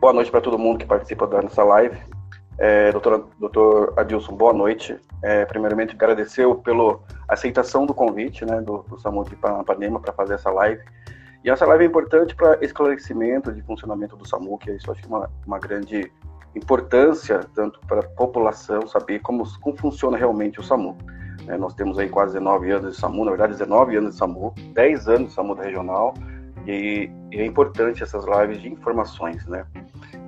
Boa noite para todo mundo que participa dessa live. É, doutor, doutor Adilson, boa noite. É, primeiramente, agradecer pela aceitação do convite né, do, do SAMU de Panema para fazer essa live. E essa live é importante para esclarecimento de funcionamento do SAMU, que isso acho que é uma, uma grande importância, tanto para a população saber como, como funciona realmente o SAMU. É, nós temos aí quase 19 anos de SAMU, na verdade 19 anos de SAMU, 10 anos de SAMU da regional, e, é importante essas lives de informações, né?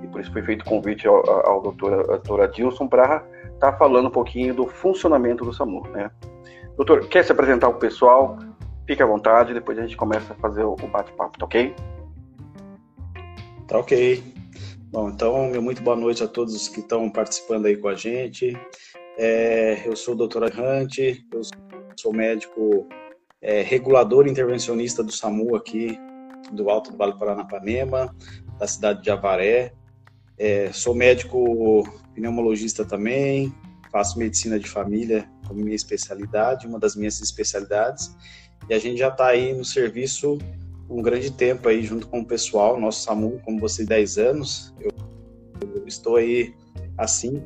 E por isso foi feito o convite ao, ao doutor, doutor Adilson para estar tá falando um pouquinho do funcionamento do SAMU, né? Doutor, quer se apresentar o pessoal? Fique à vontade, depois a gente começa a fazer o bate-papo, tá ok? Tá ok. Bom, então, muito boa noite a todos que estão participando aí com a gente. É, eu sou o doutor Hunt, eu sou médico é, regulador intervencionista do SAMU aqui do Alto do Vale Paranapanema, da cidade de Avaré. É, sou médico pneumologista também, faço medicina de família como minha especialidade, uma das minhas especialidades. E a gente já está aí no serviço um grande tempo aí junto com o pessoal, nosso SAMU, como você, 10 anos. Eu, eu estou aí assim,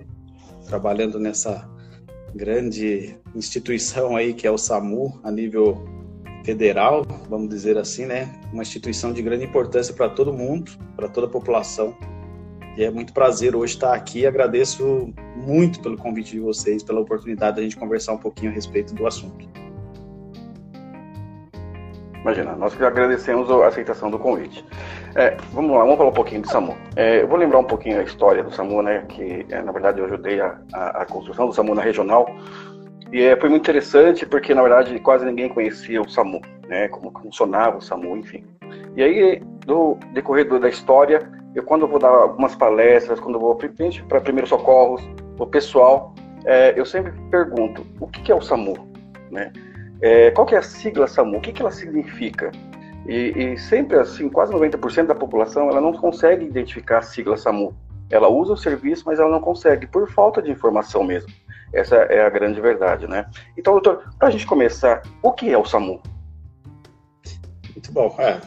trabalhando nessa grande instituição aí que é o SAMU a nível federal, vamos dizer assim, né? Uma instituição de grande importância para todo mundo, para toda a população. E é muito prazer hoje estar aqui. Agradeço muito pelo convite de vocês, pela oportunidade de a gente conversar um pouquinho a respeito do assunto. Imagina, nós que agradecemos a aceitação do convite. É, vamos lá, vamos falar um pouquinho do SAMU. É, eu vou lembrar um pouquinho a história do SAMU, né? Que é, na verdade eu ajudei a, a, a, construção do SAMU na regional. E é, foi muito interessante porque na verdade quase ninguém conhecia o SAMU, né? Como funcionava o SAMU, enfim. E aí, do decorrer da história, eu quando eu vou dar algumas palestras, quando eu vou para primeiros socorros, o pessoal, é, eu sempre pergunto o que, que é o SAMU, né? É, qual que é a sigla SAMU? O que, que ela significa? E, e sempre assim, quase 90% da população ela não consegue identificar a sigla SAMU. Ela usa o serviço, mas ela não consegue, por falta de informação mesmo. Essa é a grande verdade, né? Então, doutor, para a gente começar, o que é o SAMU? Muito bom. É.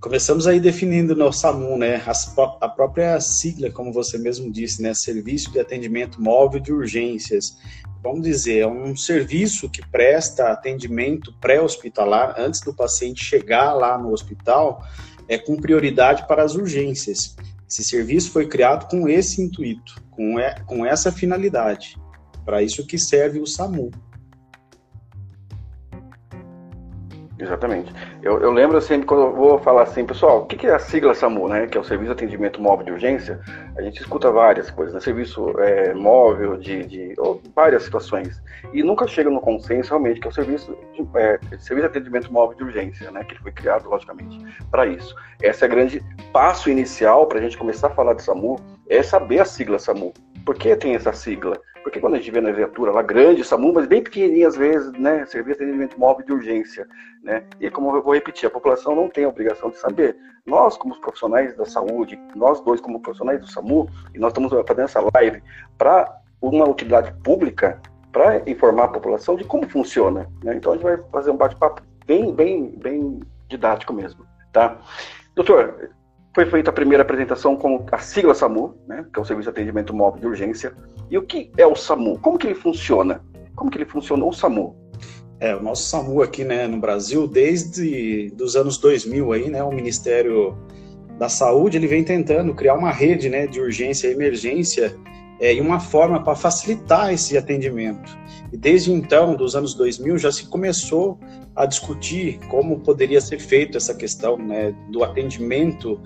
Começamos aí definindo no SAMU, né? A, a própria sigla, como você mesmo disse, né? Serviço de Atendimento Móvel de Urgências vamos dizer, é um serviço que presta atendimento pré-hospitalar antes do paciente chegar lá no hospital, é com prioridade para as urgências. Esse serviço foi criado com esse intuito, com, é, com essa finalidade. Para isso que serve o SAMU. Exatamente. Eu, eu, lembro sempre quando eu vou falar assim, pessoal, o que, que é a sigla SAMU, né? Que é o Serviço de Atendimento Móvel de Urgência. A gente escuta várias coisas, né? Serviço é, móvel de, de várias situações. E nunca chega no consenso realmente que é o serviço de, é, serviço de atendimento móvel de urgência, né? Que foi criado, logicamente, para isso. Esse é o grande passo inicial para a gente começar a falar de SAMU, é saber a sigla SAMU. Por que tem essa sigla? Porque quando a gente vê na viatura lá grande, SAMU, mas bem pequenininha às vezes, né? Serviço de atendimento móvel de urgência, né? E como eu vou repetir, a população não tem a obrigação de saber. Nós, como profissionais da saúde, nós dois como profissionais do SAMU, e nós estamos fazendo essa live para uma utilidade pública, para informar a população de como funciona. Né? Então a gente vai fazer um bate-papo bem, bem, bem didático mesmo, tá? Doutor, foi feita a primeira apresentação com a sigla SAMU, né, que é o Serviço de Atendimento Móvel de Urgência. E o que é o SAMU? Como que ele funciona? Como que ele funciona o SAMU? É, o nosso SAMU aqui, né, no Brasil, desde os anos 2000 aí, né, o Ministério da Saúde, ele vem tentando criar uma rede, né, de urgência e emergência é, e uma forma para facilitar esse atendimento. E desde então, dos anos 2000, já se começou a discutir como poderia ser feito essa questão né, do atendimento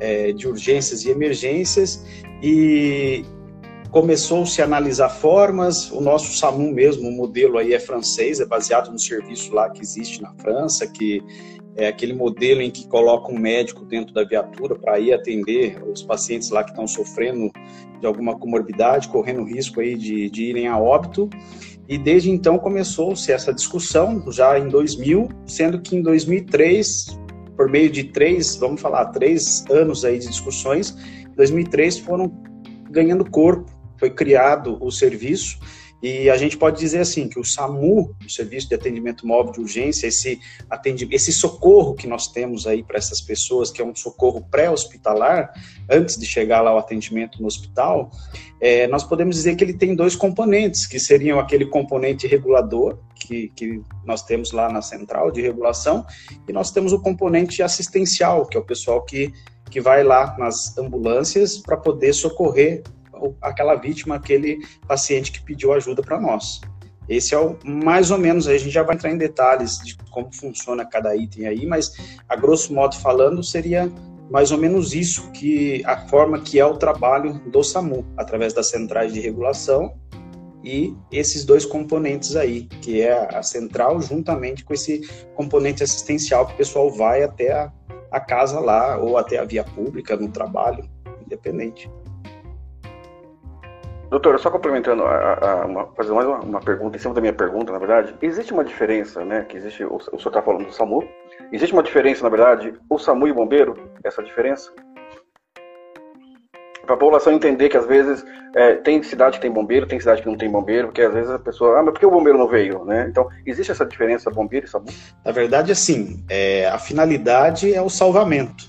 é, de urgências e emergências e começou-se a analisar formas. O nosso SAMU mesmo, o modelo aí é francês, é baseado no serviço lá que existe na França, que é aquele modelo em que coloca um médico dentro da viatura para ir atender os pacientes lá que estão sofrendo de alguma comorbidade, correndo risco aí de, de irem a óbito. E desde então começou-se essa discussão, já em 2000, sendo que em 2003, por meio de três, vamos falar, três anos aí de discussões, em 2003 foram ganhando corpo, foi criado o serviço. E a gente pode dizer assim que o SAMU, o Serviço de Atendimento Móvel de Urgência, esse, atendimento, esse socorro que nós temos aí para essas pessoas, que é um socorro pré-hospitalar, antes de chegar lá o atendimento no hospital, é, nós podemos dizer que ele tem dois componentes, que seriam aquele componente regulador, que, que nós temos lá na central de regulação, e nós temos o componente assistencial, que é o pessoal que, que vai lá nas ambulâncias para poder socorrer aquela vítima, aquele paciente que pediu ajuda para nós. Esse é o mais ou menos, a gente já vai entrar em detalhes de como funciona cada item aí, mas a grosso modo falando seria mais ou menos isso que a forma que é o trabalho do SAMU, através das centrais de regulação e esses dois componentes aí, que é a central juntamente com esse componente assistencial que o pessoal vai até a, a casa lá ou até a via pública no trabalho, independente. Doutor, só complementando, a, a, uma, fazer mais uma, uma, pergunta, em cima da minha pergunta, na verdade, existe uma diferença, né, que existe, o, o senhor está falando do SAMU, existe uma diferença, na verdade, o SAMU e o bombeiro, essa diferença? Para a população entender que às vezes é, tem cidade que tem bombeiro, tem cidade que não tem bombeiro, porque às vezes a pessoa, ah, mas por que o bombeiro não veio, né? Então, existe essa diferença bombeiro e SAMU? Na verdade, assim, é, a finalidade é o salvamento.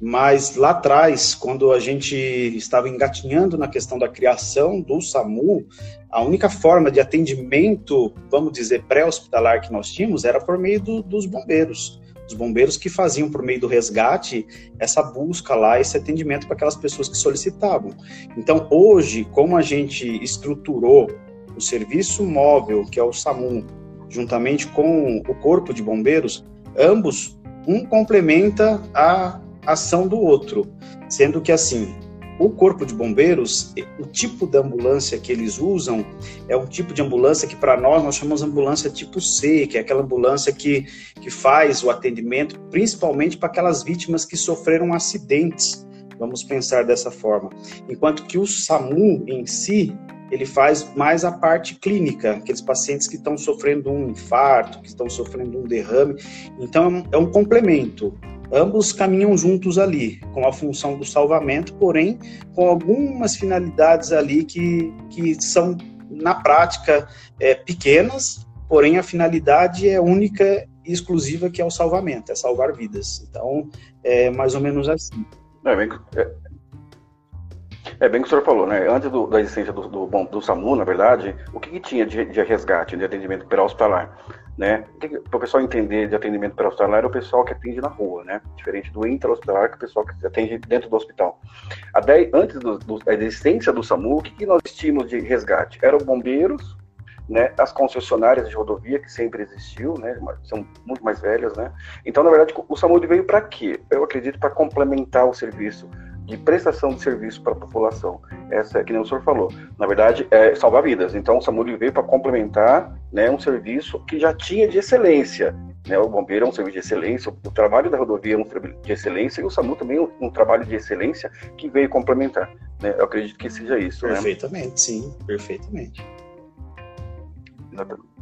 Mas lá atrás, quando a gente estava engatinhando na questão da criação do SAMU, a única forma de atendimento, vamos dizer, pré-hospitalar que nós tínhamos era por meio do, dos bombeiros. Os bombeiros que faziam por meio do resgate essa busca lá, esse atendimento para aquelas pessoas que solicitavam. Então, hoje, como a gente estruturou o serviço móvel, que é o SAMU, juntamente com o corpo de bombeiros, ambos um complementa a ação do outro, sendo que assim, o corpo de bombeiros, o tipo de ambulância que eles usam é um tipo de ambulância que para nós nós chamamos ambulância tipo C, que é aquela ambulância que, que faz o atendimento principalmente para aquelas vítimas que sofreram acidentes. Vamos pensar dessa forma. Enquanto que o SAMU em si, ele faz mais a parte clínica, aqueles pacientes que estão sofrendo um infarto, que estão sofrendo um derrame. Então é um complemento ambos caminham juntos ali, com a função do salvamento, porém com algumas finalidades ali que, que são, na prática, é, pequenas, porém a finalidade é única e exclusiva, que é o salvamento, é salvar vidas. Então, é mais ou menos assim. É bem, é, é bem que o senhor falou, né? Antes do, da existência do, do, do SAMU, na verdade, o que, que tinha de, de resgate, de atendimento pré-hospitalar? Né? Para o pessoal entender de atendimento pré-hospitalar é o pessoal que atende na rua, né? Diferente do intra-hospitalar, que é o pessoal que atende dentro do hospital. Até antes da existência do SAMU, o que, que nós tínhamos de resgate? Eram bombeiros, né? As concessionárias de rodovia, que sempre existiu, né? São muito mais velhas, né? Então, na verdade, o SAMU veio para quê? Eu acredito para complementar o serviço de prestação de serviço para a população. Essa é que nem o senhor falou. Na verdade, é salvar vidas. Então, o SAMU veio para complementar né, um serviço que já tinha de excelência. Né? O bombeiro é um serviço de excelência, o trabalho da rodovia é um trabalho de excelência e o SAMU também é um, um trabalho de excelência que veio complementar. Né? Eu acredito que seja isso. Né? Perfeitamente, né? sim, perfeitamente. Exatamente.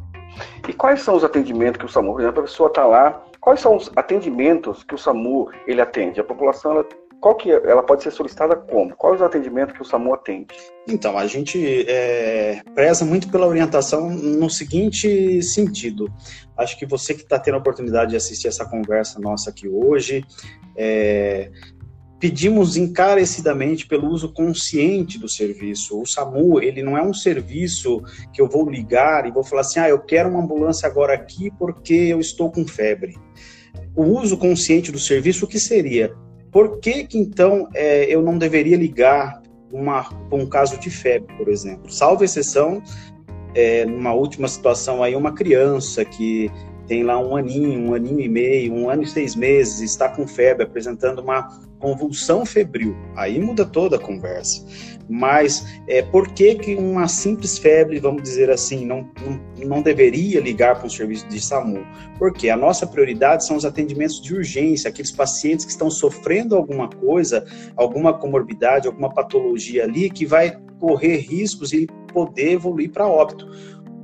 E quais são os atendimentos que o SAMU, por exemplo, a pessoa está lá, quais são os atendimentos que o SAMU ele atende? A população ela qual que é? ela pode ser solicitada como? Quais os atendimentos que o SAMU atende? Então, a gente é, preza muito pela orientação no seguinte sentido. Acho que você que está tendo a oportunidade de assistir essa conversa nossa aqui hoje, é, pedimos encarecidamente pelo uso consciente do serviço. O SAMU, ele não é um serviço que eu vou ligar e vou falar assim, ah, eu quero uma ambulância agora aqui porque eu estou com febre. O uso consciente do serviço, o que seria? Por que, que então é, eu não deveria ligar para um caso de febre, por exemplo? Salvo exceção, é, numa última situação aí, uma criança que tem lá um aninho, um aninho e meio, um ano e seis meses, está com febre, apresentando uma convulsão febril. Aí muda toda a conversa. Mas é, por que, que uma simples febre, vamos dizer assim, não, não, não deveria ligar para um serviço de SAMU? Porque a nossa prioridade são os atendimentos de urgência, aqueles pacientes que estão sofrendo alguma coisa, alguma comorbidade, alguma patologia ali que vai correr riscos e poder evoluir para óbito.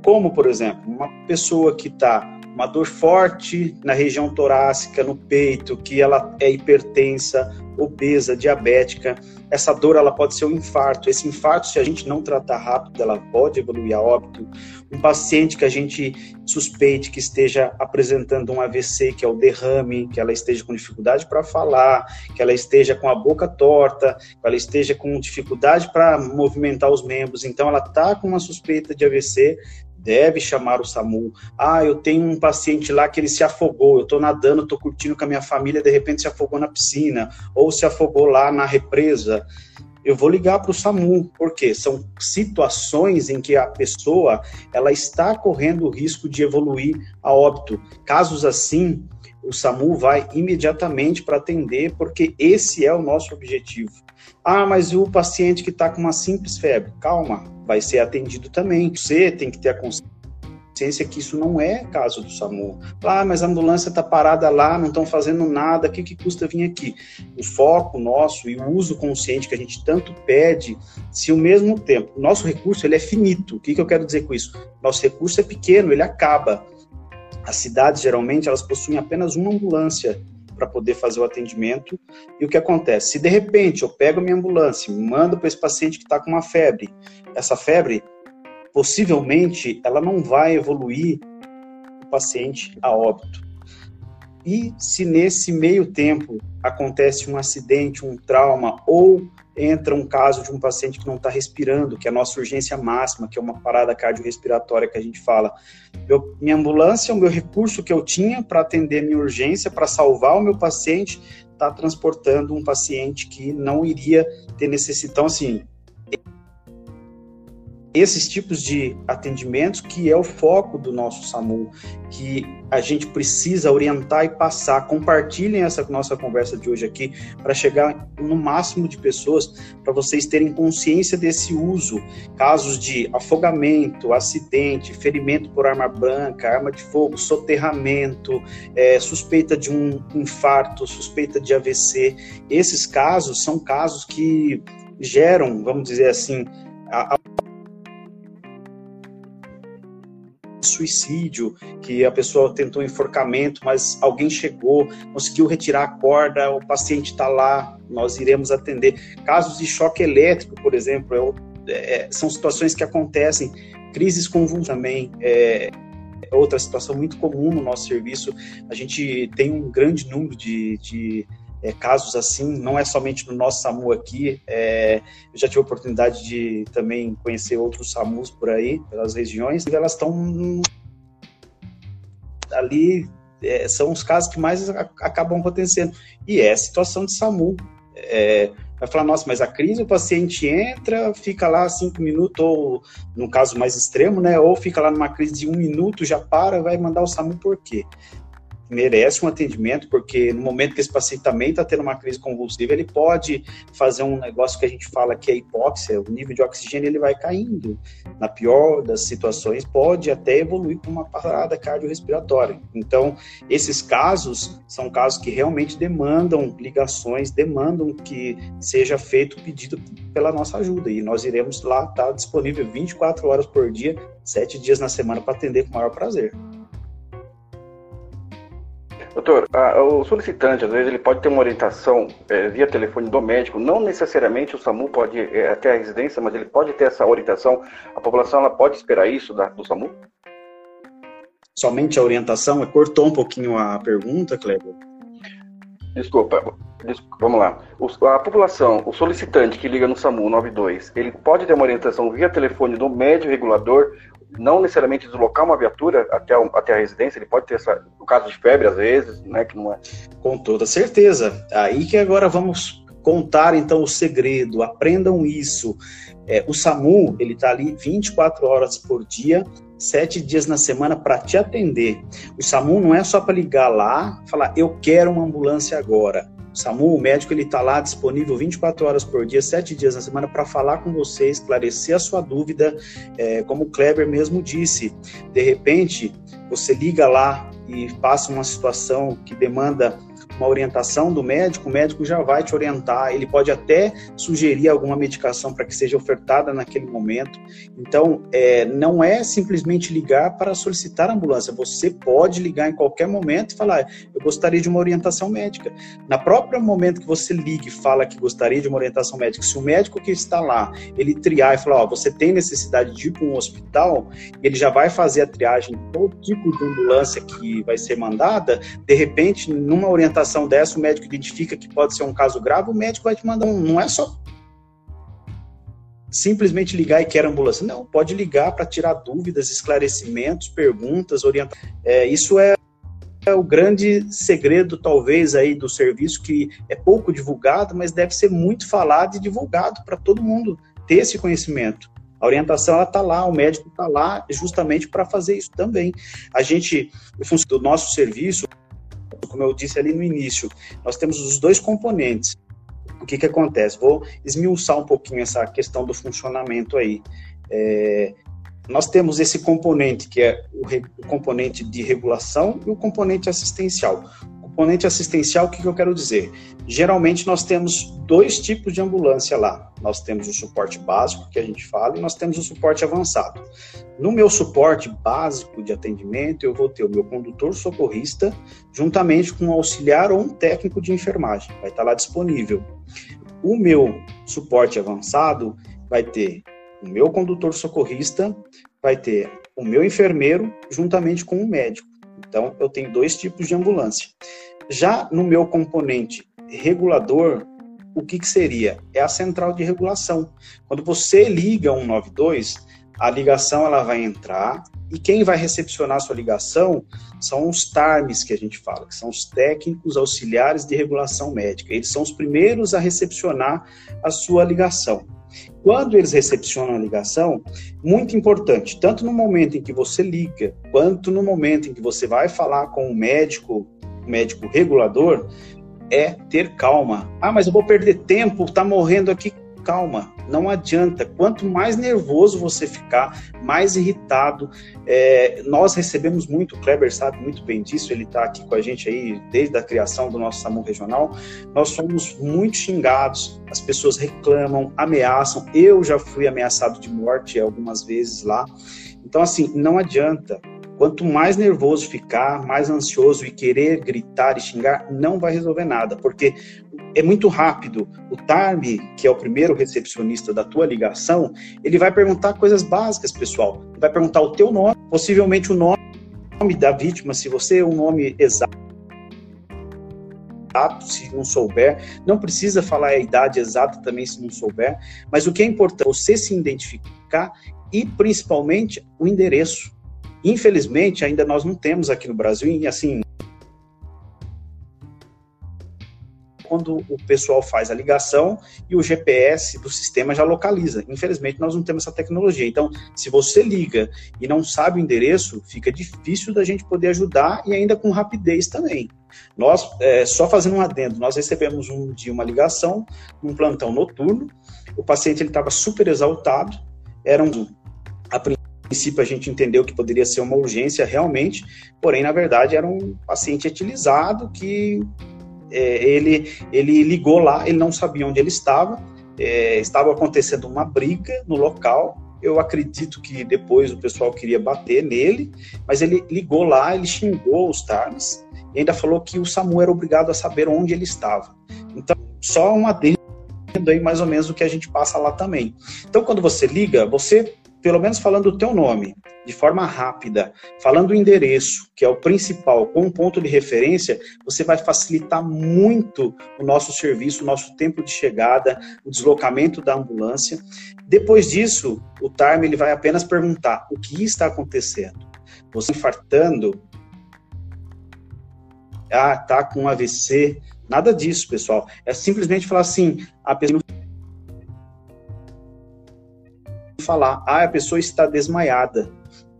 Como, por exemplo, uma pessoa que está uma dor forte na região torácica, no peito, que ela é hipertensa, obesa, diabética, essa dor ela pode ser um infarto. Esse infarto, se a gente não tratar rápido, ela pode evoluir a óbito. Um paciente que a gente suspeite que esteja apresentando um AVC, que é o derrame, que ela esteja com dificuldade para falar, que ela esteja com a boca torta, que ela esteja com dificuldade para movimentar os membros, então ela está com uma suspeita de AVC, deve chamar o SAMU. Ah, eu tenho um paciente lá que ele se afogou, eu estou nadando, estou curtindo com a minha família, de repente se afogou na piscina, ou se afogou lá na represa. Eu vou ligar para o SAMU, porque são situações em que a pessoa ela está correndo o risco de evoluir a óbito. Casos assim, o SAMU vai imediatamente para atender, porque esse é o nosso objetivo. Ah, mas o paciente que está com uma simples febre, calma, vai ser atendido também. Você tem que ter a consciência que isso não é caso do SAMU. Ah, mas a ambulância está parada lá, não estão fazendo nada, o que, que custa vir aqui? O foco nosso e o uso consciente que a gente tanto pede, se ao mesmo tempo, nosso recurso ele é finito. O que, que eu quero dizer com isso? Nosso recurso é pequeno, ele acaba. As cidades, geralmente, elas possuem apenas uma ambulância para poder fazer o atendimento. E o que acontece? Se de repente eu pego minha ambulância, mando para esse paciente que está com uma febre, essa febre possivelmente ela não vai evoluir o paciente a óbito. E se nesse meio tempo acontece um acidente, um trauma ou entra um caso de um paciente que não está respirando, que é a nossa urgência máxima, que é uma parada cardiorrespiratória que a gente fala. Eu, minha ambulância, o meu recurso que eu tinha para atender minha urgência, para salvar o meu paciente, está transportando um paciente que não iria ter necessidade. Então, assim, esses tipos de atendimentos que é o foco do nosso SAMU, que a gente precisa orientar e passar. Compartilhem essa nossa conversa de hoje aqui para chegar no máximo de pessoas, para vocês terem consciência desse uso. Casos de afogamento, acidente, ferimento por arma branca, arma de fogo, soterramento, é, suspeita de um infarto, suspeita de AVC. Esses casos são casos que geram, vamos dizer assim, a, a suicídio, que a pessoa tentou enforcamento, mas alguém chegou, conseguiu retirar a corda, o paciente está lá, nós iremos atender. Casos de choque elétrico, por exemplo, é, é, são situações que acontecem, crises convulsivas também, é, é outra situação muito comum no nosso serviço. A gente tem um grande número de, de é, casos assim, não é somente no nosso SAMU aqui, é, eu já tive a oportunidade de também conhecer outros SAMUs por aí, pelas regiões, e elas estão ali, é, são os casos que mais acabam acontecendo, e é a situação de SAMU. É, vai falar, nossa, mas a crise, o paciente entra, fica lá cinco minutos, ou no caso mais extremo, né, ou fica lá numa crise de um minuto, já para, vai mandar o SAMU por quê? Merece um atendimento, porque no momento que esse paciente também está tendo uma crise convulsiva, ele pode fazer um negócio que a gente fala que é hipóxia, o nível de oxigênio ele vai caindo. Na pior das situações, pode até evoluir para uma parada cardiorrespiratória. Então, esses casos são casos que realmente demandam ligações, demandam que seja feito pedido pela nossa ajuda. E nós iremos lá estar tá disponível 24 horas por dia, sete dias na semana para atender com o maior prazer. Doutor, a, o solicitante, às vezes, ele pode ter uma orientação é, via telefone do médico, não necessariamente o SAMU pode é, até a residência, mas ele pode ter essa orientação. A população ela pode esperar isso da, do SAMU? Somente a orientação? Cortou um pouquinho a pergunta, Kleber? Desculpa, desculpa vamos lá. O, a população, o solicitante que liga no SAMU 92, ele pode ter uma orientação via telefone do médico regulador não necessariamente deslocar uma viatura até, até a residência, ele pode ter essa, no caso de febre às vezes, né, que não é. Com toda certeza. Aí que agora vamos contar então o segredo, aprendam isso. É, o SAMU, ele está ali 24 horas por dia, sete dias na semana para te atender. O SAMU não é só para ligar lá, falar eu quero uma ambulância agora. O SAMU, o médico, ele está lá disponível 24 horas por dia, 7 dias na semana, para falar com você, esclarecer a sua dúvida. É, como o Kleber mesmo disse, de repente, você liga lá e passa uma situação que demanda uma orientação do médico, o médico já vai te orientar, ele pode até sugerir alguma medicação para que seja ofertada naquele momento. Então, é, não é simplesmente ligar para solicitar ambulância, você pode ligar em qualquer momento e falar, eu gostaria de uma orientação médica. Na própria momento que você liga e fala que gostaria de uma orientação médica, se o médico que está lá, ele triar e falar, ó, você tem necessidade de ir para um hospital, ele já vai fazer a triagem todo tipo de ambulância que vai ser mandada, de repente, numa orientação dessa, o médico identifica que pode ser um caso grave, o médico vai te mandar um, não é só simplesmente ligar e quer ambulância. Não, pode ligar para tirar dúvidas, esclarecimentos, perguntas, orientações. É, isso é, é o grande segredo, talvez, aí do serviço, que é pouco divulgado, mas deve ser muito falado e divulgado para todo mundo ter esse conhecimento. A orientação está lá, o médico está lá justamente para fazer isso também. A gente, o do nosso serviço, como eu disse ali no início, nós temos os dois componentes. O que, que acontece? Vou esmiuçar um pouquinho essa questão do funcionamento aí. É, nós temos esse componente que é o, o, componente de regulação e o componente assistencial componente assistencial, o que, que eu quero dizer? Geralmente nós temos dois tipos de ambulância lá. Nós temos o suporte básico, que a gente fala, e nós temos o suporte avançado. No meu suporte básico de atendimento, eu vou ter o meu condutor socorrista, juntamente com um auxiliar ou um técnico de enfermagem. Vai estar lá disponível. O meu suporte avançado vai ter o meu condutor socorrista, vai ter o meu enfermeiro, juntamente com o médico. Então, eu tenho dois tipos de ambulância. Já no meu componente regulador, o que, que seria? É a central de regulação. Quando você liga 192, a ligação ela vai entrar e quem vai recepcionar a sua ligação são os TARMs que a gente fala, que são os técnicos auxiliares de regulação médica. Eles são os primeiros a recepcionar a sua ligação. Quando eles recepcionam a ligação, muito importante, tanto no momento em que você liga, quanto no momento em que você vai falar com o médico, o médico regulador, é ter calma. Ah, mas eu vou perder tempo, tá morrendo aqui calma, não adianta. Quanto mais nervoso você ficar, mais irritado. É, nós recebemos muito, o Kleber sabe muito bem disso, ele está aqui com a gente aí desde a criação do nosso SAMU regional. Nós somos muito xingados, as pessoas reclamam, ameaçam. Eu já fui ameaçado de morte algumas vezes lá. Então, assim, não adianta. Quanto mais nervoso ficar, mais ansioso e querer gritar e xingar, não vai resolver nada, porque é muito rápido. O TARM, que é o primeiro recepcionista da tua ligação, ele vai perguntar coisas básicas, pessoal. Ele vai perguntar o teu nome, possivelmente o nome da vítima, se você é um nome exato, se não souber. Não precisa falar a idade exata também se não souber. Mas o que é importante é você se identificar e principalmente o endereço. Infelizmente, ainda nós não temos aqui no Brasil, e assim, quando o pessoal faz a ligação e o GPS do sistema já localiza. Infelizmente, nós não temos essa tecnologia. Então, se você liga e não sabe o endereço, fica difícil da gente poder ajudar e ainda com rapidez também. Nós, é, só fazendo um adendo, nós recebemos um dia uma ligação, um plantão noturno, o paciente estava super exaltado, era um, a a gente entendeu que poderia ser uma urgência realmente, porém, na verdade, era um paciente etilizado que é, ele, ele ligou lá, ele não sabia onde ele estava, é, estava acontecendo uma briga no local. Eu acredito que depois o pessoal queria bater nele, mas ele ligou lá, ele xingou os TARMs e ainda falou que o SAMU era obrigado a saber onde ele estava. Então, só um adendo aí mais ou menos o que a gente passa lá também. Então, quando você liga, você pelo menos falando o teu nome, de forma rápida, falando o endereço, que é o principal, com um ponto de referência, você vai facilitar muito o nosso serviço, o nosso tempo de chegada, o deslocamento da ambulância. Depois disso, o TARM ele vai apenas perguntar o que está acontecendo. Você infartando? Ah, tá com AVC. Nada disso, pessoal. É simplesmente falar assim, a pessoa falar, ah, a pessoa está desmaiada.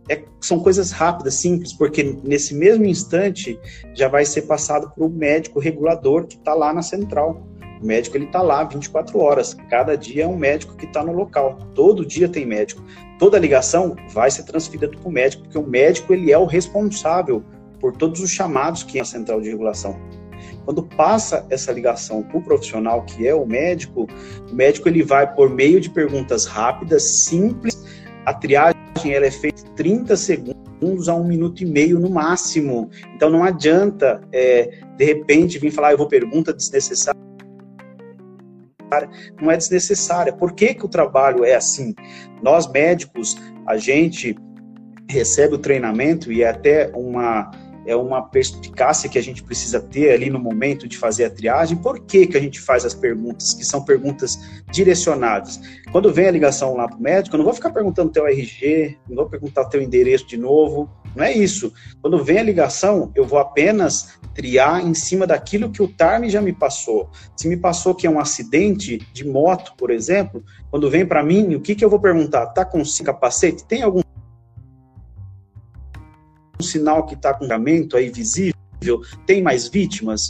É, são coisas rápidas, simples, porque nesse mesmo instante já vai ser passado para o médico regulador que está lá na central. O médico ele está lá 24 horas. Cada dia é um médico que está no local. Todo dia tem médico. Toda ligação vai ser transferida para o médico, porque o médico ele é o responsável por todos os chamados que é a central de regulação. Quando passa essa ligação para o profissional, que é o médico, o médico ele vai por meio de perguntas rápidas, simples, a triagem ela é feita em 30 segundos a um minuto e meio no máximo. Então não adianta, é, de repente, vir falar, ah, eu vou pergunta desnecessária. Não é desnecessária. Por que, que o trabalho é assim? Nós médicos, a gente recebe o treinamento e é até uma é uma perspicácia que a gente precisa ter ali no momento de fazer a triagem. Por que, que a gente faz as perguntas, que são perguntas direcionadas? Quando vem a ligação lá para o médico, eu não vou ficar perguntando teu RG, não vou perguntar teu endereço de novo, não é isso. Quando vem a ligação, eu vou apenas triar em cima daquilo que o TARM já me passou. Se me passou que é um acidente de moto, por exemplo, quando vem para mim, o que, que eu vou perguntar? Tá com capacete? Tem algum sinal que está com camento aí visível? Tem mais vítimas?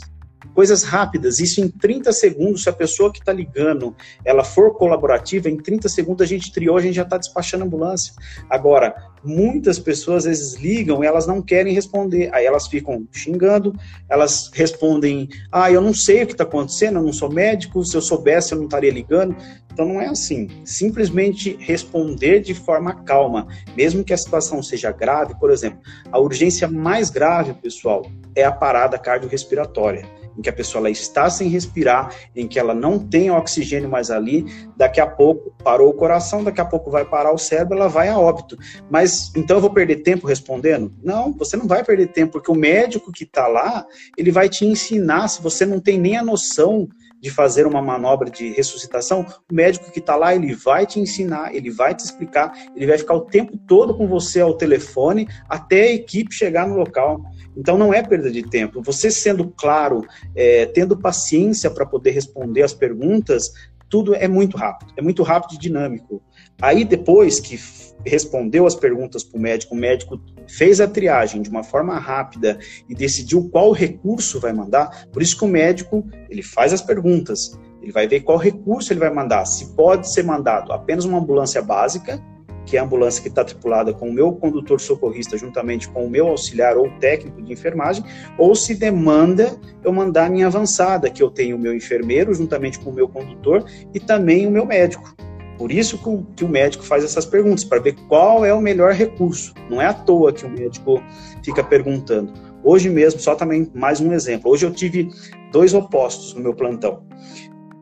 Coisas rápidas, isso em 30 segundos, se a pessoa que está ligando, ela for colaborativa, em 30 segundos a gente triou, a gente já está despachando a ambulância. Agora, muitas pessoas às vezes ligam e elas não querem responder, aí elas ficam xingando, elas respondem, ah, eu não sei o que está acontecendo, eu não sou médico, se eu soubesse eu não estaria ligando. Então não é assim. Simplesmente responder de forma calma, mesmo que a situação seja grave, por exemplo, a urgência mais grave, pessoal, é a parada cardiorrespiratória em que a pessoa ela está sem respirar, em que ela não tem oxigênio mais ali, daqui a pouco parou o coração, daqui a pouco vai parar o cérebro, ela vai a óbito. Mas então eu vou perder tempo respondendo? Não, você não vai perder tempo, porque o médico que está lá, ele vai te ensinar, se você não tem nem a noção de fazer uma manobra de ressuscitação, o médico que está lá, ele vai te ensinar, ele vai te explicar, ele vai ficar o tempo todo com você ao telefone até a equipe chegar no local. Então não é perda de tempo. Você sendo claro, é, tendo paciência para poder responder as perguntas, tudo é muito rápido, é muito rápido e dinâmico. Aí depois que respondeu as perguntas para o médico, o médico fez a triagem de uma forma rápida e decidiu qual recurso vai mandar. Por isso que o médico ele faz as perguntas, ele vai ver qual recurso ele vai mandar. Se pode ser mandado apenas uma ambulância básica, que é a ambulância que está tripulada com o meu condutor socorrista juntamente com o meu auxiliar ou técnico de enfermagem, ou se demanda eu mandar a minha avançada, que eu tenho o meu enfermeiro juntamente com o meu condutor e também o meu médico. Por isso que o médico faz essas perguntas, para ver qual é o melhor recurso. Não é à toa que o médico fica perguntando. Hoje mesmo, só também mais um exemplo. Hoje eu tive dois opostos no meu plantão.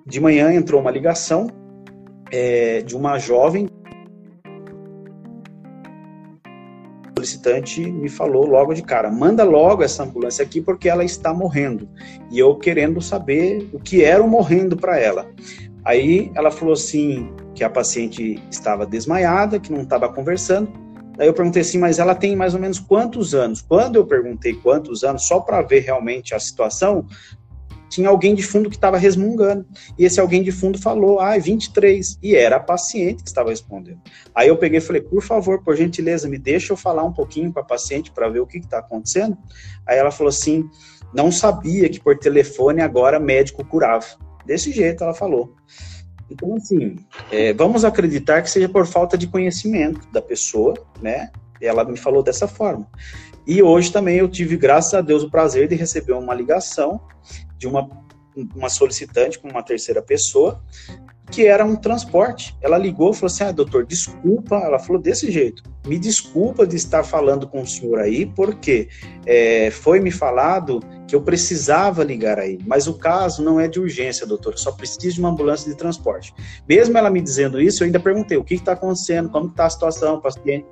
De manhã entrou uma ligação é, de uma jovem solicitante me falou logo de cara: manda logo essa ambulância aqui porque ela está morrendo. E eu querendo saber o que era o morrendo para ela. Aí ela falou assim que a paciente estava desmaiada, que não estava conversando. Daí eu perguntei assim, mas ela tem mais ou menos quantos anos? Quando eu perguntei quantos anos, só para ver realmente a situação, tinha alguém de fundo que estava resmungando. E esse alguém de fundo falou, ah, 23. E era a paciente que estava respondendo. Aí eu peguei e falei, por favor, por gentileza, me deixa eu falar um pouquinho com a paciente para ver o que está acontecendo. Aí ela falou assim, não sabia que por telefone agora médico curava. Desse jeito ela falou. Então, assim, é, vamos acreditar que seja por falta de conhecimento da pessoa, né? Ela me falou dessa forma. E hoje também eu tive, graças a Deus, o prazer de receber uma ligação de uma, uma solicitante com uma terceira pessoa, que era um transporte. Ela ligou e falou assim: ah, doutor, desculpa. Ela falou desse jeito: me desculpa de estar falando com o senhor aí, porque é, foi me falado que eu precisava ligar aí, mas o caso não é de urgência, doutor, só preciso de uma ambulância de transporte. Mesmo ela me dizendo isso, eu ainda perguntei o que está acontecendo, como está a situação, paciente.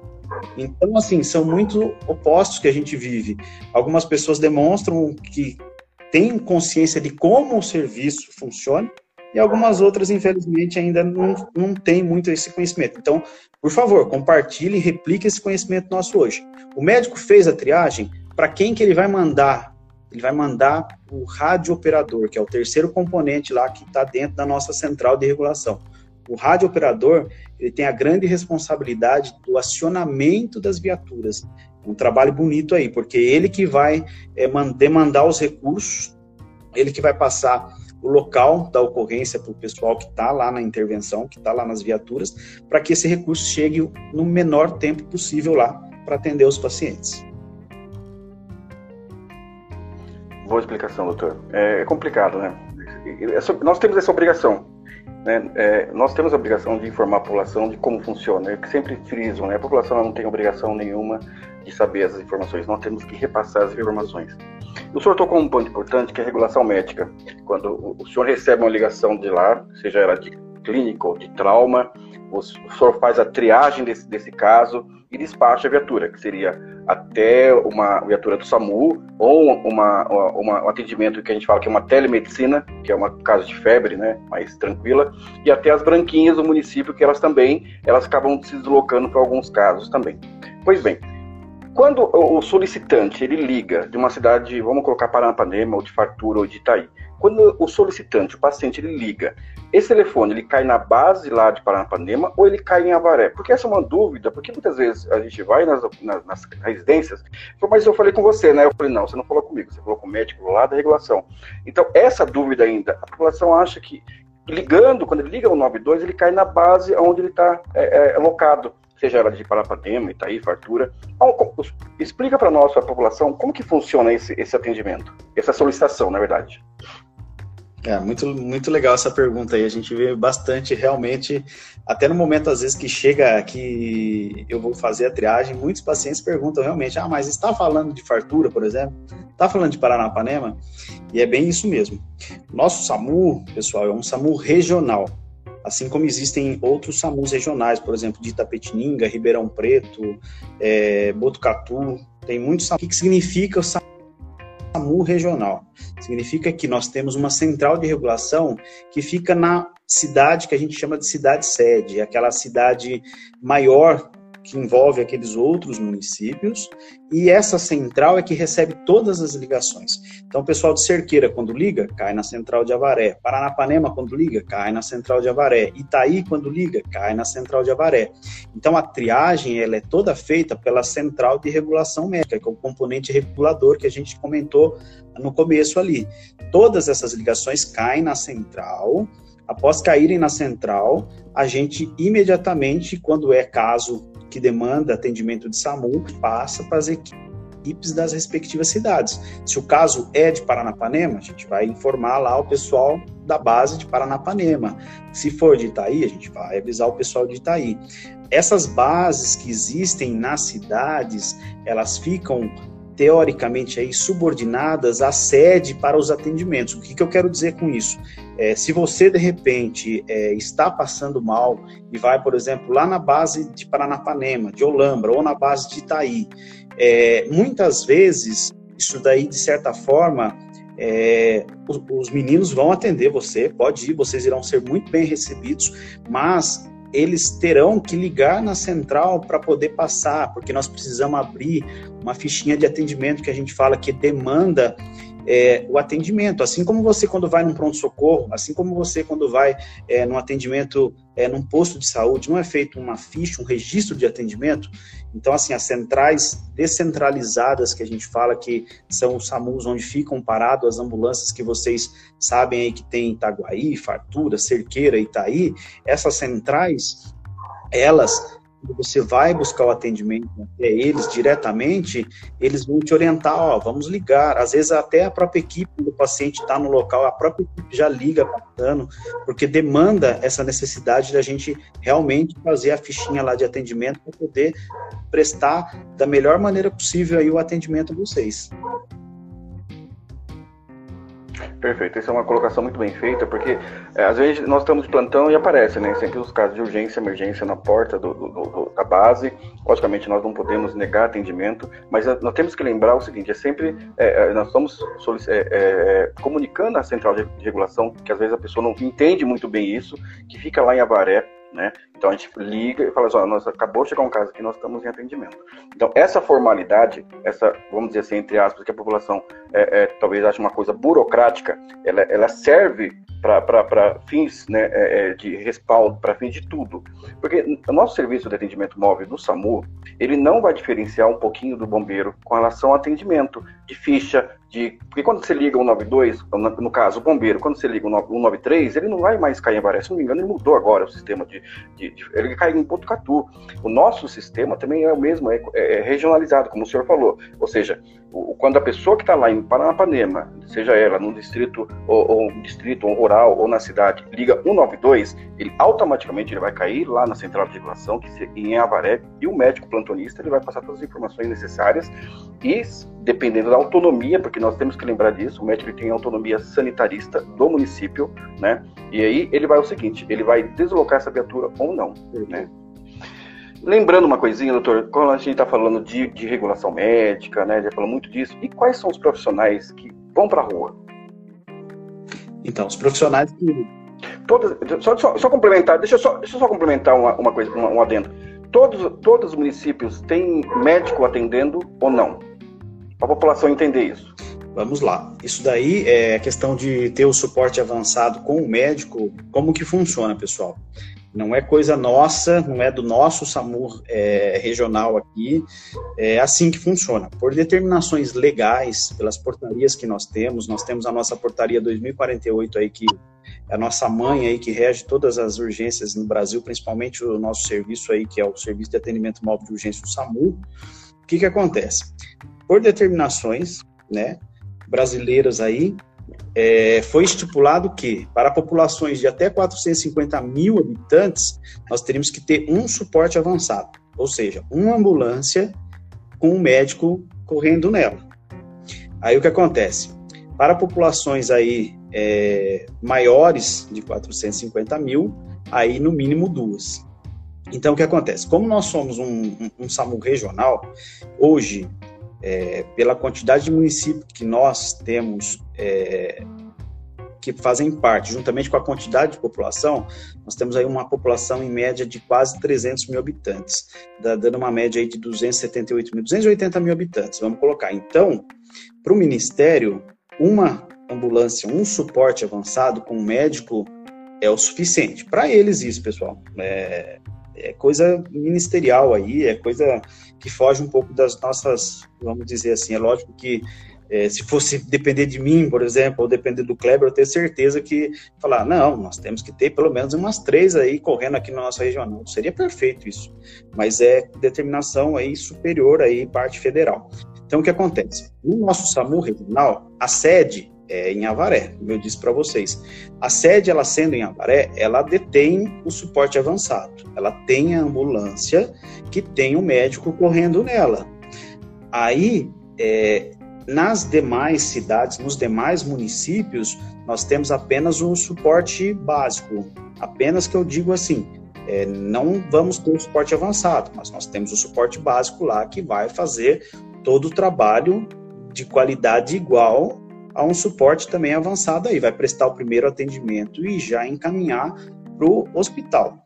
Então, assim, são muito opostos que a gente vive. Algumas pessoas demonstram que têm consciência de como o serviço funciona, e algumas outras, infelizmente, ainda não, não têm muito esse conhecimento. Então, por favor, compartilhe e replique esse conhecimento nosso hoje. O médico fez a triagem, para quem que ele vai mandar? Ele vai mandar o radiooperador, que é o terceiro componente lá que está dentro da nossa central de regulação. O radiooperador, ele tem a grande responsabilidade do acionamento das viaturas. Um trabalho bonito aí, porque ele que vai é, demandar os recursos, ele que vai passar o local da ocorrência para o pessoal que está lá na intervenção, que está lá nas viaturas, para que esse recurso chegue no menor tempo possível lá para atender os pacientes. Boa explicação, doutor. É, é complicado, né? Nós temos essa obrigação. Né? É, nós temos a obrigação de informar a população de como funciona. É que sempre frisam, né? A população não tem obrigação nenhuma de saber essas informações. Nós temos que repassar as informações. O senhor tocou um ponto importante que é a regulação médica. Quando o senhor recebe uma ligação de lá, seja ela de clínica ou de trauma, o senhor faz a triagem desse, desse caso e despacha a viatura, que seria até uma viatura do SAMU ou uma, uma, um atendimento que a gente fala que é uma telemedicina, que é uma caso de febre, né, mais tranquila, e até as branquinhas do município, que elas também, elas acabam se deslocando para alguns casos também. Pois bem, quando o solicitante ele liga de uma cidade, vamos colocar Paranapanema, ou de Fartura, ou de Itaí, quando o solicitante, o paciente, ele liga, esse telefone ele cai na base lá de Paranapanema ou ele cai em Avaré? Porque essa é uma dúvida, porque muitas vezes a gente vai nas, nas, nas residências, mas eu falei com você, né? Eu falei, não, você não falou comigo, você falou com o médico lá da regulação. Então, essa dúvida ainda, a população acha que ligando, quando ele liga o 92, ele cai na base onde ele está é, é, alocado seja ela de Paranapanema, Itaí, Fartura. Explica para nós, para a população, como que funciona esse, esse atendimento, essa solicitação, na verdade. É, muito, muito legal essa pergunta aí. A gente vê bastante, realmente, até no momento, às vezes, que chega que eu vou fazer a triagem, muitos pacientes perguntam realmente: ah, mas está falando de fartura, por exemplo? Está falando de Paranapanema? E é bem isso mesmo. Nosso SAMU, pessoal, é um SAMU regional. Assim como existem outros SAMUs regionais, por exemplo, de Itapetininga, Ribeirão Preto, é, Botucatu, tem muitos SAMUs. O que significa o SAMU regional? Significa que nós temos uma central de regulação que fica na cidade que a gente chama de cidade sede, aquela cidade maior que envolve aqueles outros municípios, e essa central é que recebe todas as ligações. Então, o pessoal de Cerqueira, quando liga, cai na central de Avaré. Paranapanema, quando liga, cai na central de Avaré. Itaí, quando liga, cai na central de Avaré. Então, a triagem ela é toda feita pela central de regulação médica, que é o componente regulador que a gente comentou no começo ali. Todas essas ligações caem na central. Após caírem na central, a gente imediatamente, quando é caso que demanda atendimento de SAMU passa para as equipes das respectivas cidades. Se o caso é de Paranapanema, a gente vai informar lá o pessoal da base de Paranapanema. Se for de Itaí, a gente vai avisar o pessoal de Itaí. Essas bases que existem nas cidades, elas ficam teoricamente aí subordinadas à sede para os atendimentos. O que, que eu quero dizer com isso? É, se você de repente é, está passando mal e vai, por exemplo, lá na base de Paranapanema, de Olambra ou na base de Itaí, é, muitas vezes isso daí de certa forma é, os, os, meninos vão atender você, pode ir, vocês irão ser muito bem recebidos, mas eles terão que ligar na central para poder passar, porque nós precisamos abrir uma fichinha de atendimento que a gente fala que demanda é, o atendimento. Assim como você quando vai num pronto-socorro, assim como você quando vai é, num atendimento é, num posto de saúde, não é feito uma ficha, um registro de atendimento. Então, assim, as centrais descentralizadas que a gente fala que são os SAMUs onde ficam parados as ambulâncias que vocês sabem aí que tem Itaguaí, Fartura, Cerqueira, Itaí, essas centrais, elas quando você vai buscar o atendimento até eles diretamente, eles vão te orientar, ó, vamos ligar. Às vezes até a própria equipe do paciente está no local, a própria equipe já liga passando, porque demanda essa necessidade da gente realmente fazer a fichinha lá de atendimento para poder prestar da melhor maneira possível aí o atendimento a vocês. Perfeito, essa é uma colocação muito bem feita, porque é, às vezes nós estamos de plantão e aparece, né? Sempre os casos de urgência, emergência na porta do, do, do, da base. Logicamente, nós não podemos negar atendimento, mas nós temos que lembrar o seguinte: é sempre é, é nós estamos é, é, comunicando à central de regulação, que às vezes a pessoa não entende muito bem isso, que fica lá em Avaré, né? Então a gente liga e fala assim, nós acabou de chegar um caso aqui, nós estamos em atendimento. Então essa formalidade, essa, vamos dizer assim, entre aspas, que a população é, é, talvez ache uma coisa burocrática, ela, ela serve para fins né, é, é, de respaldo, para fins de tudo. Porque o nosso serviço de atendimento móvel do SAMU, ele não vai diferenciar um pouquinho do bombeiro com relação ao atendimento de ficha, de. Porque quando você liga o 192, no caso, o bombeiro, quando você liga o 193, ele não vai mais cair em Varese. Se não me engano, ele mudou agora o sistema de. de, de ele cai em Botucatu. O nosso sistema também é o mesmo, é, é regionalizado, como o senhor falou. Ou seja, quando a pessoa que está lá em Paranapanema, seja ela num distrito ou, ou um distrito rural ou na cidade, liga 192, ele automaticamente ele vai cair lá na central de regulação, que em Avaré, e o médico plantonista ele vai passar todas as informações necessárias e dependendo da autonomia, porque nós temos que lembrar disso, o médico tem autonomia sanitarista do município, né? E aí ele vai o seguinte, ele vai deslocar essa viatura ou não, né? Lembrando uma coisinha, doutor, quando a gente está falando de, de, regulação médica, né, já falou muito disso, e quais são os profissionais que vão para a rua? Então, os profissionais que. Todos, só, só, só, complementar, deixa eu só, deixa eu só complementar uma, uma coisa, uma, um adendo. Todos, todos os municípios têm médico atendendo ou não? Para a população entender isso. Vamos lá. Isso daí é questão de ter o suporte avançado com o médico. Como que funciona, pessoal? Não é coisa nossa, não é do nosso SAMU é, regional aqui. É assim que funciona. Por determinações legais, pelas portarias que nós temos, nós temos a nossa portaria 2048 aí, que é a nossa mãe aí, que rege todas as urgências no Brasil, principalmente o nosso serviço aí, que é o Serviço de Atendimento Móvel de Urgência, o SAMU. O que que acontece? Por determinações, né, brasileiras aí, é, foi estipulado que, para populações de até 450 mil habitantes, nós teríamos que ter um suporte avançado, ou seja, uma ambulância com um médico correndo nela. Aí o que acontece? Para populações aí é, maiores de 450 mil, aí no mínimo duas. Então, o que acontece? Como nós somos um, um, um SAMU regional, hoje é, pela quantidade de municípios que nós temos é, que fazem parte, juntamente com a quantidade de população, nós temos aí uma população em média de quase 300 mil habitantes, dando uma média aí de 278 mil, 280 mil habitantes, vamos colocar. Então, para o Ministério, uma ambulância, um suporte avançado com um médico é o suficiente. Para eles isso, pessoal. É, é coisa ministerial aí, é coisa que foge um pouco das nossas, vamos dizer assim, é lógico que é, se fosse depender de mim, por exemplo, ou depender do Kleber, eu tenho certeza que falar, não, nós temos que ter pelo menos umas três aí correndo aqui na nossa região. seria perfeito isso. Mas é determinação aí superior aí, parte federal. Então, o que acontece? No nosso SAMU regional, a sede é em Avaré, como eu disse para vocês. A sede, ela sendo em Avaré, ela detém o suporte avançado. Ela tem a ambulância que tem o médico correndo nela. Aí, é, nas demais cidades, nos demais municípios, nós temos apenas um suporte básico. Apenas que eu digo assim, é, não vamos ter o suporte avançado, mas nós temos o suporte básico lá que vai fazer todo o trabalho de qualidade igual a um suporte também avançado aí, vai prestar o primeiro atendimento e já encaminhar para o hospital.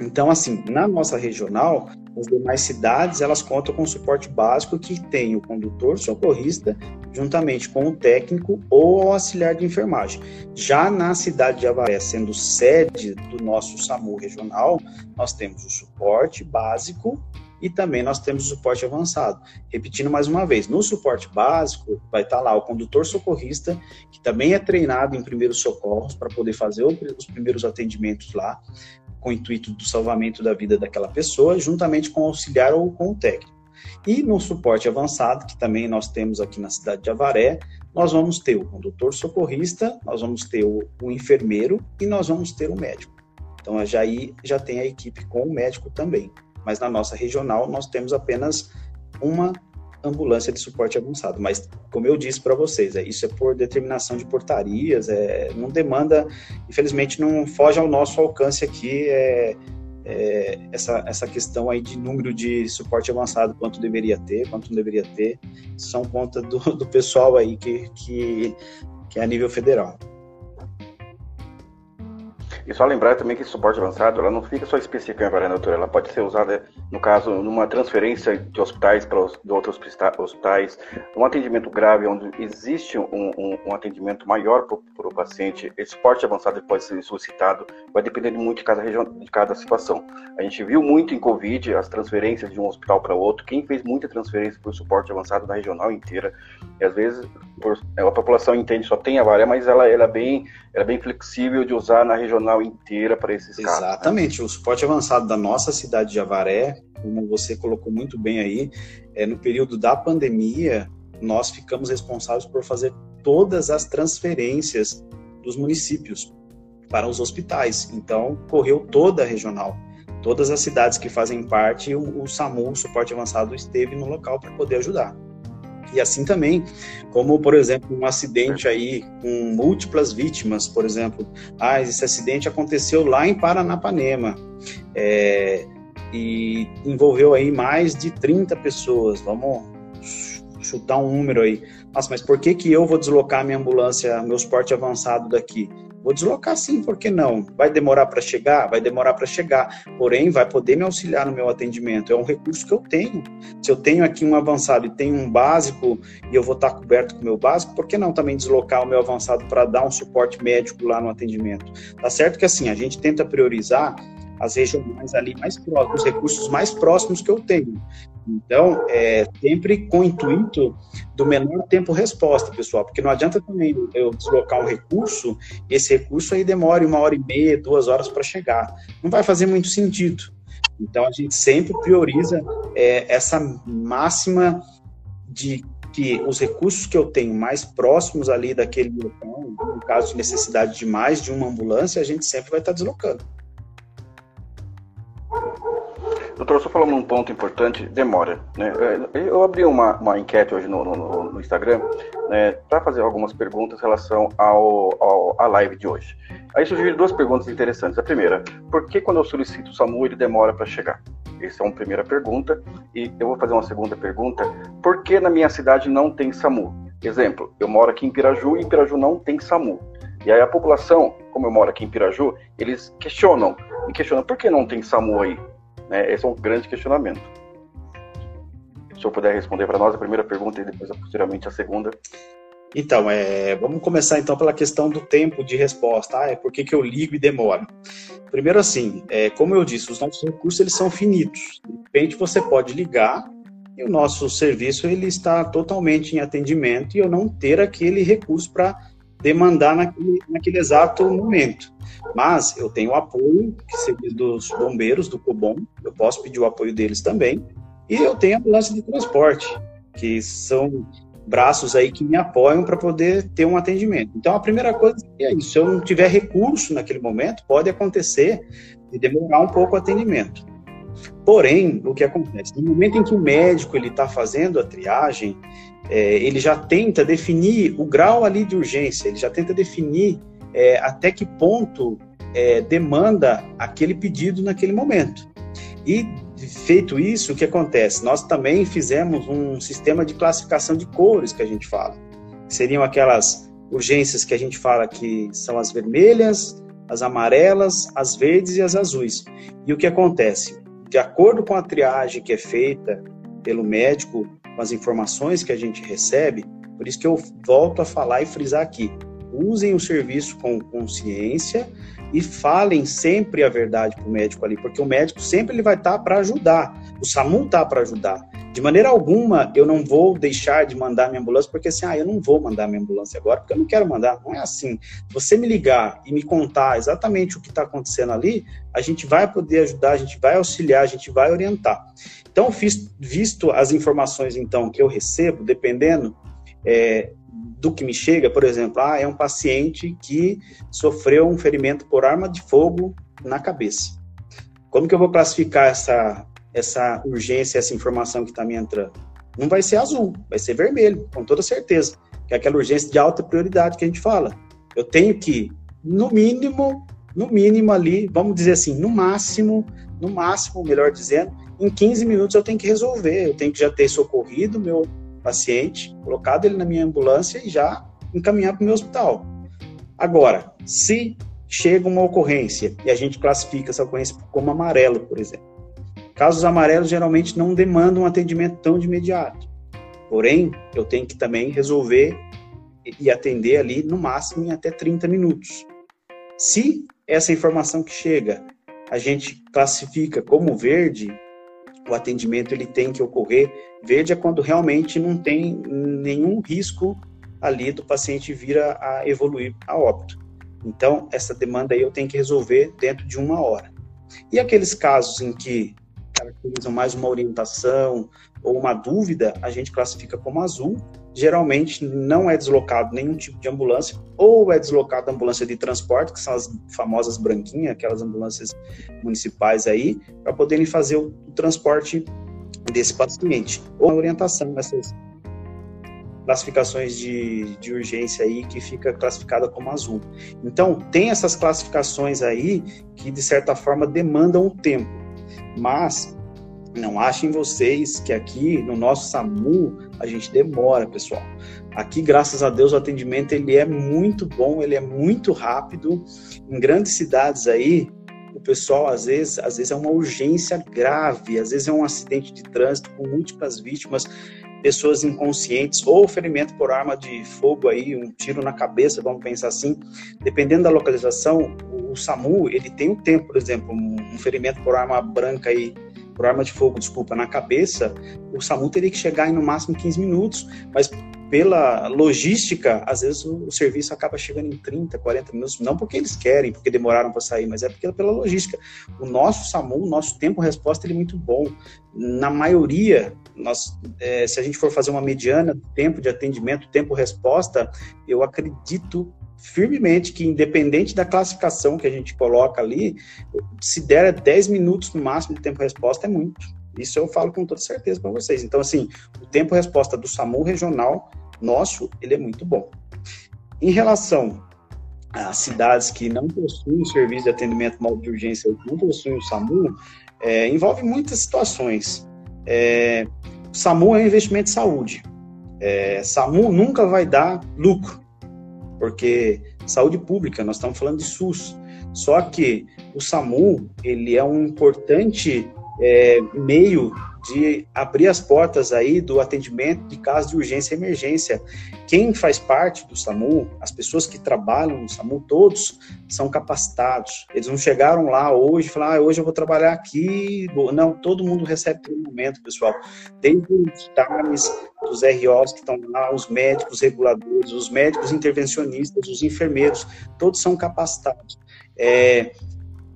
Então, assim, na nossa regional, as demais cidades, elas contam com suporte básico que tem o condutor, socorrista, juntamente com o técnico ou o auxiliar de enfermagem. Já na cidade de Avaré, sendo sede do nosso SAMU regional, nós temos o suporte básico e também nós temos o suporte avançado. Repetindo mais uma vez, no suporte básico vai estar lá o condutor socorrista, que também é treinado em primeiros socorros para poder fazer os primeiros atendimentos lá, com o intuito do salvamento da vida daquela pessoa, juntamente com o auxiliar ou com o técnico. E no suporte avançado, que também nós temos aqui na cidade de Avaré, nós vamos ter o condutor socorrista, nós vamos ter o, o enfermeiro e nós vamos ter o médico. Então, já aí já tem a equipe com o médico também mas na nossa regional nós temos apenas uma ambulância de suporte avançado. Mas, como eu disse para vocês, é, isso é por determinação de portarias, é, não demanda, infelizmente, não foge ao nosso alcance aqui é, é, essa, essa questão aí de número de suporte avançado, quanto deveria ter, quanto não deveria ter, são conta do, do pessoal aí que, que, que é a nível federal. E só lembrar também que esse suporte avançado, ela não fica só específica em varia doutora, ela pode ser usada, no caso, numa transferência de hospitais para os, de outros hospitais, um atendimento grave, onde existe um, um, um atendimento maior para o paciente, esse suporte avançado pode ser solicitado, vai depender muito de cada região, de cada situação. A gente viu muito em Covid as transferências de um hospital para outro, quem fez muita transferência por suporte avançado na regional inteira, e às vezes por, a população entende só tem a varia, mas ela, ela, é bem, ela é bem flexível de usar na regional inteira para esses casos. Né? Exatamente. Né? O suporte avançado da nossa cidade de Avaré, como você colocou muito bem aí, é, no período da pandemia, nós ficamos responsáveis por fazer todas as transferências dos municípios para os hospitais. Então, correu toda a regional. Todas as cidades que fazem parte, o, o SAMU, o suporte avançado, esteve no local para poder ajudar. E assim também, como por exemplo, um acidente aí com múltiplas vítimas, por exemplo, ah, esse acidente aconteceu lá em Paranapanema é, e envolveu aí mais de 30 pessoas. Vamos chutar um número aí. Nossa, mas por que, que eu vou deslocar minha ambulância, meu esporte avançado daqui? Vou deslocar sim, por que não? Vai demorar para chegar? Vai demorar para chegar. Porém, vai poder me auxiliar no meu atendimento. É um recurso que eu tenho. Se eu tenho aqui um avançado e tenho um básico e eu vou estar coberto com o meu básico, por que não também deslocar o meu avançado para dar um suporte médico lá no atendimento? Tá certo que assim, a gente tenta priorizar as regionais ali mais próximas, os recursos mais próximos que eu tenho. Então, é sempre com o intuito do menor tempo resposta, pessoal, porque não adianta também eu deslocar um recurso, esse recurso aí demore uma hora e meia, duas horas para chegar. Não vai fazer muito sentido. Então, a gente sempre prioriza é, essa máxima de que os recursos que eu tenho mais próximos ali daquele local, no caso de necessidade de mais de uma ambulância, a gente sempre vai estar deslocando. Doutor, só falando um ponto importante, demora. Né? É, eu abri uma, uma enquete hoje no, no, no Instagram né, para fazer algumas perguntas em relação ao, ao, à live de hoje. Aí surgiram duas perguntas interessantes. A primeira, por que quando eu solicito o SAMU ele demora para chegar? Essa é uma primeira pergunta. E eu vou fazer uma segunda pergunta. Por que na minha cidade não tem SAMU? Exemplo, eu moro aqui em Piraju e em Piraju não tem SAMU. E aí a população, como eu moro aqui em Piraju, eles questionam, me questionam, por que não tem SAMU aí? Né? Esse é um grande questionamento. Se o senhor puder responder para nós a primeira pergunta e depois, posteriormente, a segunda. Então, é, vamos começar então pela questão do tempo de resposta. Ah, é por que, que eu ligo e demoro? Primeiro assim, é, como eu disse, os nossos recursos eles são finitos. De repente você pode ligar e o nosso serviço ele está totalmente em atendimento e eu não ter aquele recurso para demandar naquele, naquele exato momento. Mas eu tenho apoio dos bombeiros, do COBOM, eu posso pedir o apoio deles também, e eu tenho a ambulância de transporte, que são braços aí que me apoiam para poder ter um atendimento. Então a primeira coisa é isso, se eu não tiver recurso naquele momento, pode acontecer de demorar um pouco o atendimento. Porém, o que acontece? No momento em que o médico ele está fazendo a triagem, é, ele já tenta definir o grau ali de urgência, ele já tenta definir é, até que ponto é, demanda aquele pedido naquele momento. E feito isso, o que acontece? Nós também fizemos um sistema de classificação de cores que a gente fala. Seriam aquelas urgências que a gente fala que são as vermelhas, as amarelas, as verdes e as azuis. E o que acontece? De acordo com a triagem que é feita pelo médico, com as informações que a gente recebe, por isso que eu volto a falar e frisar aqui usem o serviço com consciência e falem sempre a verdade para o médico ali, porque o médico sempre ele vai estar tá para ajudar, o SAMU está para ajudar. De maneira alguma, eu não vou deixar de mandar minha ambulância, porque assim, ah, eu não vou mandar minha ambulância agora, porque eu não quero mandar. Não é assim. Você me ligar e me contar exatamente o que está acontecendo ali, a gente vai poder ajudar, a gente vai auxiliar, a gente vai orientar. Então, visto as informações então que eu recebo, dependendo é, do que me chega, por exemplo, ah, é um paciente que sofreu um ferimento por arma de fogo na cabeça. Como que eu vou classificar essa, essa urgência, essa informação que está me entrando? Não vai ser azul, vai ser vermelho, com toda certeza. Que é aquela urgência de alta prioridade que a gente fala. Eu tenho que, no mínimo, no mínimo ali, vamos dizer assim, no máximo, no máximo, melhor dizendo, em 15 minutos eu tenho que resolver, eu tenho que já ter socorrido meu paciente, colocado ele na minha ambulância e já encaminhar para o meu hospital. Agora, se chega uma ocorrência e a gente classifica essa ocorrência como amarelo, por exemplo. Casos amarelos geralmente não demandam um atendimento tão de imediato. Porém, eu tenho que também resolver e atender ali no máximo em até 30 minutos. Se essa informação que chega a gente classifica como verde, o atendimento ele tem que ocorrer. Verde é quando realmente não tem nenhum risco ali do paciente vir a, a evoluir a óbito. Então, essa demanda aí eu tenho que resolver dentro de uma hora. E aqueles casos em que caracterizam mais uma orientação ou uma dúvida, a gente classifica como azul. Geralmente não é deslocado nenhum tipo de ambulância, ou é deslocado a ambulância de transporte, que são as famosas branquinhas, aquelas ambulâncias municipais aí, para poderem fazer o, transporte desse paciente, ou a orientação, essas classificações de, de urgência aí que fica classificada como azul. Então, tem essas classificações aí que, de certa forma, demandam o tempo. Mas não achem vocês que aqui no nosso SAMU a gente demora, pessoal. Aqui, graças a Deus, o atendimento ele é muito bom, ele é muito rápido. Em grandes cidades aí, o pessoal às vezes, às vezes é uma urgência grave, às vezes é um acidente de trânsito com múltiplas vítimas pessoas inconscientes ou ferimento por arma de fogo aí, um tiro na cabeça, vamos pensar assim, dependendo da localização, o SAMU, ele tem o tempo, por exemplo, um ferimento por arma branca aí, por arma de fogo, desculpa, na cabeça, o SAMU teria que chegar em no máximo 15 minutos, mas pela logística, às vezes o, o, serviço acaba chegando em 30, 40 minutos, não porque eles querem, porque demoraram para sair, mas é porque pela logística. O nosso SAMU, o nosso tempo-resposta, ele é muito bom. Na maioria, nós, é, se a gente for fazer uma mediana tempo de atendimento, tempo-resposta, eu acredito firmemente que, independente da classificação que a gente coloca ali, se der 10 minutos no máximo de tempo-resposta, é muito. Isso eu falo com toda certeza para vocês. Então, assim, o tempo-resposta do SAMU regional nosso, ele é muito bom. Em relação às cidades que não possuem serviço de atendimento móvel de urgência ou não possuem o SAMU, é, envolve muitas situações. É, SAMU é um investimento de saúde. É, SAMU nunca vai dar lucro, porque saúde pública, nós estamos falando de SUS. Só que o SAMU, ele é um importante é, meio de abrir as portas aí do atendimento de casos de urgência e emergência. Quem faz parte do SAMU, as pessoas que trabalham no SAMU, todos são capacitados. Eles não chegaram lá hoje e falaram, ah, hoje eu vou trabalhar aqui. Não, todo mundo recebe treinamento, pessoal. Desde os TAMs, dos ROs que estão lá, os médicos reguladores, os médicos intervencionistas, os enfermeiros, todos são capacitados. É,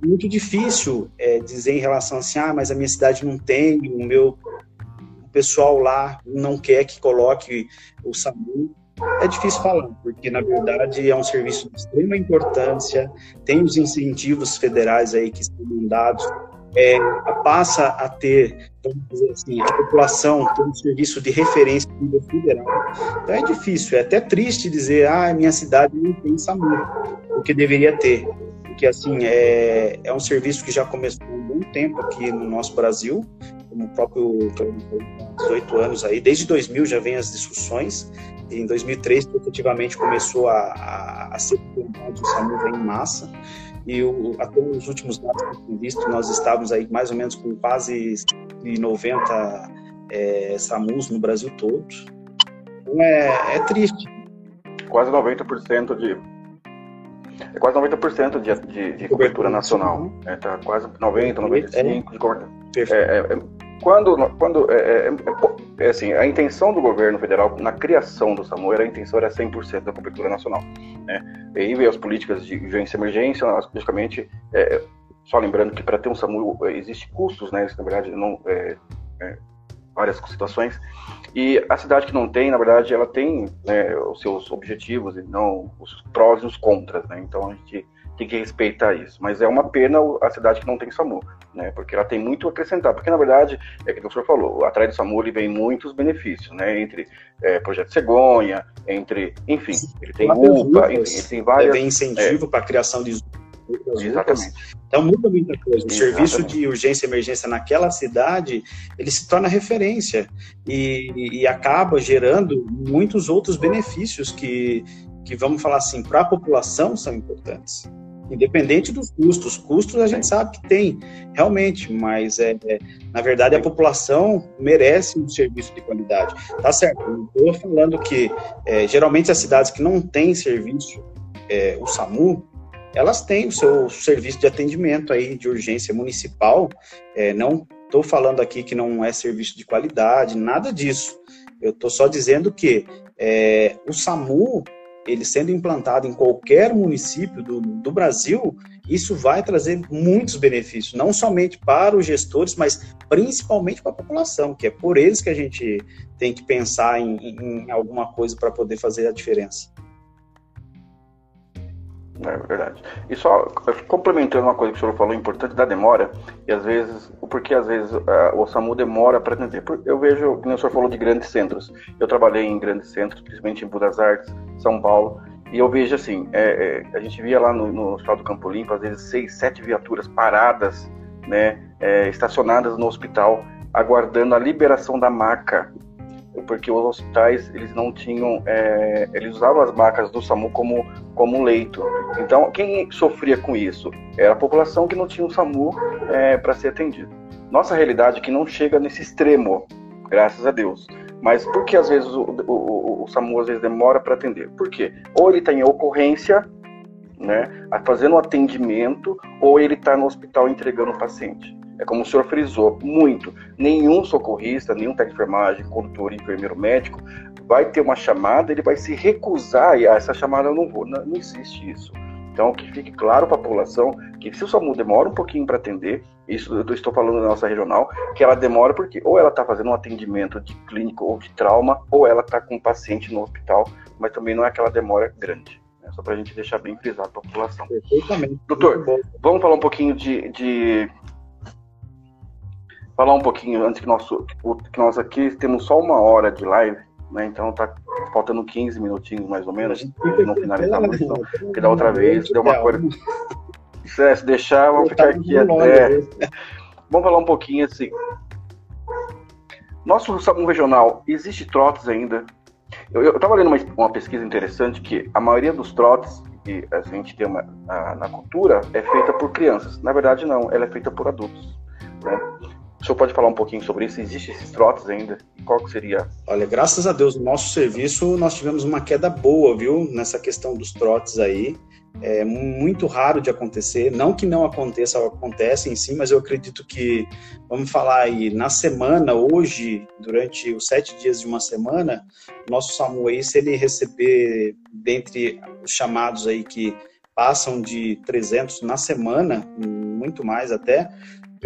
muito difícil é, dizer em relação assim, ah, mas a minha cidade não tem, o meu o pessoal lá não quer que coloque o SAMU. É difícil falar, porque na verdade é um serviço de extrema importância, tem os incentivos federais aí que estão dados, é, passa a ter, vamos dizer assim, a população tem um serviço de referência no nível federal. Então é difícil, é até triste dizer, ah, minha cidade não tem SAMU, o que deveria ter que assim é, é um serviço que já começou há bom tempo aqui no nosso Brasil, como próprio 18 anos aí, desde 2000 já vem as discussões, em 2003 efetivamente começou a, a, a ser implementado o SAMU em massa, e o, até os últimos dados que eu tenho visto, nós estávamos aí mais ou menos com quase 90 é, SAMUs no Brasil todo. Então é, é triste. Quase 90% de é quase 90% de, de, de cobertura nacional. É, tá quase 90, 95 de cobertura. É, é, é, quando, quando é, é, é, assim, a intenção do governo federal na criação do SAMU era a intenção era 100% da cobertura nacional, né? E aí veio as políticas de urgência e emergência, logicamente, só lembrando que para ter um SAMU existe custos, né? Isso, na verdade, não várias situações. E a cidade que não tem, na verdade, ela tem né, os seus objetivos e não os prós e os contras, né? Então a gente tem que respeitar isso. Mas é uma pena a cidade que não tem SAMU, né? Porque ela tem muito a acrescentar. Porque, na verdade, é que o senhor falou, atrás do SAMU ele vem muitos benefícios, né? Entre é, Projeto Cegonha, entre, enfim, ele tem UPA, enfim, ele tem várias... Tem incentivo é, para a criação de Exatamente. Então muda muita coisa. O Exatamente. serviço de urgência e emergência naquela cidade, ele se torna referência e, e acaba gerando muitos outros benefícios que, que vamos falar assim, para a população são importantes. Independente dos custos. Custos a gente sabe que tem, realmente, mas é, é na verdade a população merece um serviço de qualidade. Tá certo, não estou falando que é, geralmente as cidades que não têm serviço, é, o SAMU, elas têm o seu serviço de atendimento aí de urgência municipal. É, não estou falando aqui que não é serviço de qualidade, nada disso. Eu estou só dizendo que é, o SAMU ele sendo implantado em qualquer município do, do Brasil, isso vai trazer muitos benefícios, não somente para os gestores, mas principalmente para a população, que é por eles que a gente tem que pensar em, em alguma coisa para poder fazer a diferença. É verdade. E só complementando uma coisa que o senhor falou, importante da demora, e às vezes, porque às vezes o SAMU demora para atender. Eu vejo, como o senhor falou de grandes centros, eu trabalhei em grandes centros, principalmente em Budas Artes, São Paulo, e eu vejo assim, é, é, a gente via lá no, no Hospital do Campo Limpo, às vezes seis, sete viaturas paradas, né, é, estacionadas no hospital, aguardando a liberação da maca porque os hospitais eles não tinham, é, eles usavam as macas do SAMU como como leito. Então, quem sofria com isso era a população que não tinha um SAMU é, para ser atendido. Nossa realidade é que não chega nesse extremo, graças a Deus. Mas por que às vezes o, o, o, o SAMU às vezes demora para atender? Por quê? Ou ele tem ocorrência, né, fazendo um atendimento, ou ele está no hospital entregando o paciente. É como o senhor frisou, muito. Nenhum socorrista, nenhum técnico de enfermagem, condutor, enfermeiro médico vai ter uma chamada, ele vai se recusar e ah, essa chamada eu não vou. Não, não existe isso. Então, que fique claro para a população que se o SAMU demora um pouquinho para atender, isso eu estou falando da nossa regional, que ela demora porque ou ela está fazendo um atendimento de clínico ou de trauma, ou ela está com um paciente no hospital, mas também não é aquela demora grande. Né? Só para a gente deixar bem frisado para a população. Perfeitamente. Doutor, vamos falar um pouquinho de, de falar um pouquinho antes que nós, que nós aqui temos só uma hora de live, né? Então tá faltando 15 minutinhos mais ou menos, a não finalizamos, então, porque da outra vez deu uma coisa. Se deixar, vamos ficar aqui até. Vamos falar um pouquinho assim. Nosso SAMU regional, existe trotes ainda? Eu estava lendo uma, uma, pesquisa interessante que a maioria dos trotes que a gente tem uma, a, na cultura é feita por crianças. Na verdade, não, ela é feita por adultos. Né? O senhor pode falar um pouquinho sobre isso? Existem esses trotes ainda? Qual que seria? Olha, graças a Deus, no nosso serviço nós tivemos uma queda boa, viu? Nessa questão dos trotes aí. É muito raro de acontecer. Não que não aconteça, acontece em si, mas eu acredito que, vamos falar aí, na semana, hoje, durante os sete dias de uma semana, nosso SAMU aí, se ele receber, dentre os chamados aí que passam de 300 na semana, muito mais até,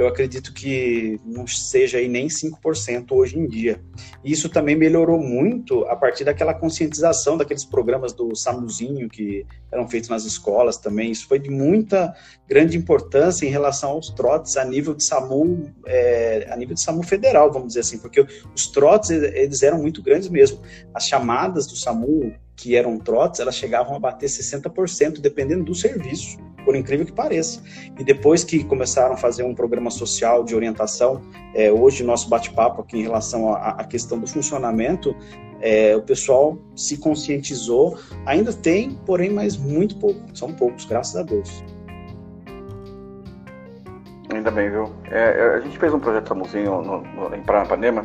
eu acredito que não seja aí nem 5% hoje em dia. Isso também melhorou muito a partir daquela conscientização daqueles programas do SAMUzinho que eram feitos nas escolas também. Isso foi de muita grande importância em relação aos trotes a nível de SAMU, é, a nível de SAMU federal, vamos dizer assim, porque os trotes eles eram muito grandes mesmo. As chamadas do SAMU que eram trotes, elas chegavam a bater 60%, dependendo do serviço por incrível que pareça. E depois que começaram a fazer um programa social de orientação, é, hoje nosso bate-papo aqui em relação à, questão do funcionamento, é, o pessoal se conscientizou. Ainda tem, porém, mas muito pouco. São poucos, graças a Deus. Ainda bem, viu? É, a gente fez um projeto Samuzinho no, no, em Paranapanema,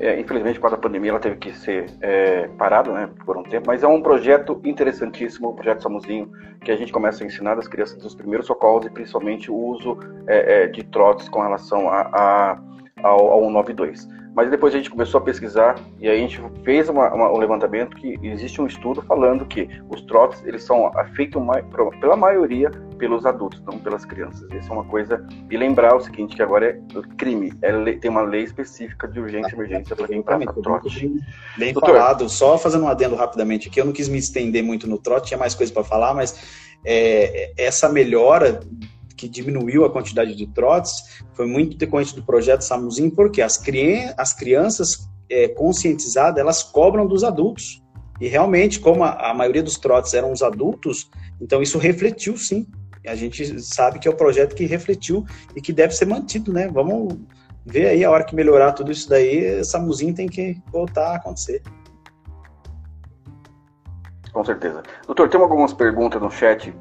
é, infelizmente, por da pandemia, ela teve que ser é, parada né, por um tempo, mas é um projeto interessantíssimo, o projeto Samuzinho, que a gente começa a ensinar as crianças dos primeiros socorros e principalmente o uso é, é de trotes com relação a, a, ao, ao 192. Mas depois a gente começou a pesquisar e aí a gente fez uma, uma, um levantamento que existe um estudo falando que os trotes eles são feitos pela maioria pelos adultos, não pelas crianças. Isso é uma coisa e lembrar o seguinte que agora é crime, é lei, tem uma lei específica de urgência e emergência para quem trata trote. Bem Doutor, falado. Só fazendo um adendo rapidamente aqui, eu não quis me estender muito no trote, tinha mais coisa para falar, mas é, essa melhora que diminuiu a quantidade de trotes foi muito decorrente do projeto Samuzinho, porque as, cri as crianças é, conscientizadas, elas cobram dos adultos. E realmente, como a, a, maioria dos trotes eram os adultos, então isso refletiu sim. A gente sabe que é o projeto que refletiu e que deve ser mantido, né? Vamos ver aí a hora que melhorar tudo isso daí, Samuzinho tem que voltar a acontecer. Com certeza. Doutor, tem algumas perguntas no chat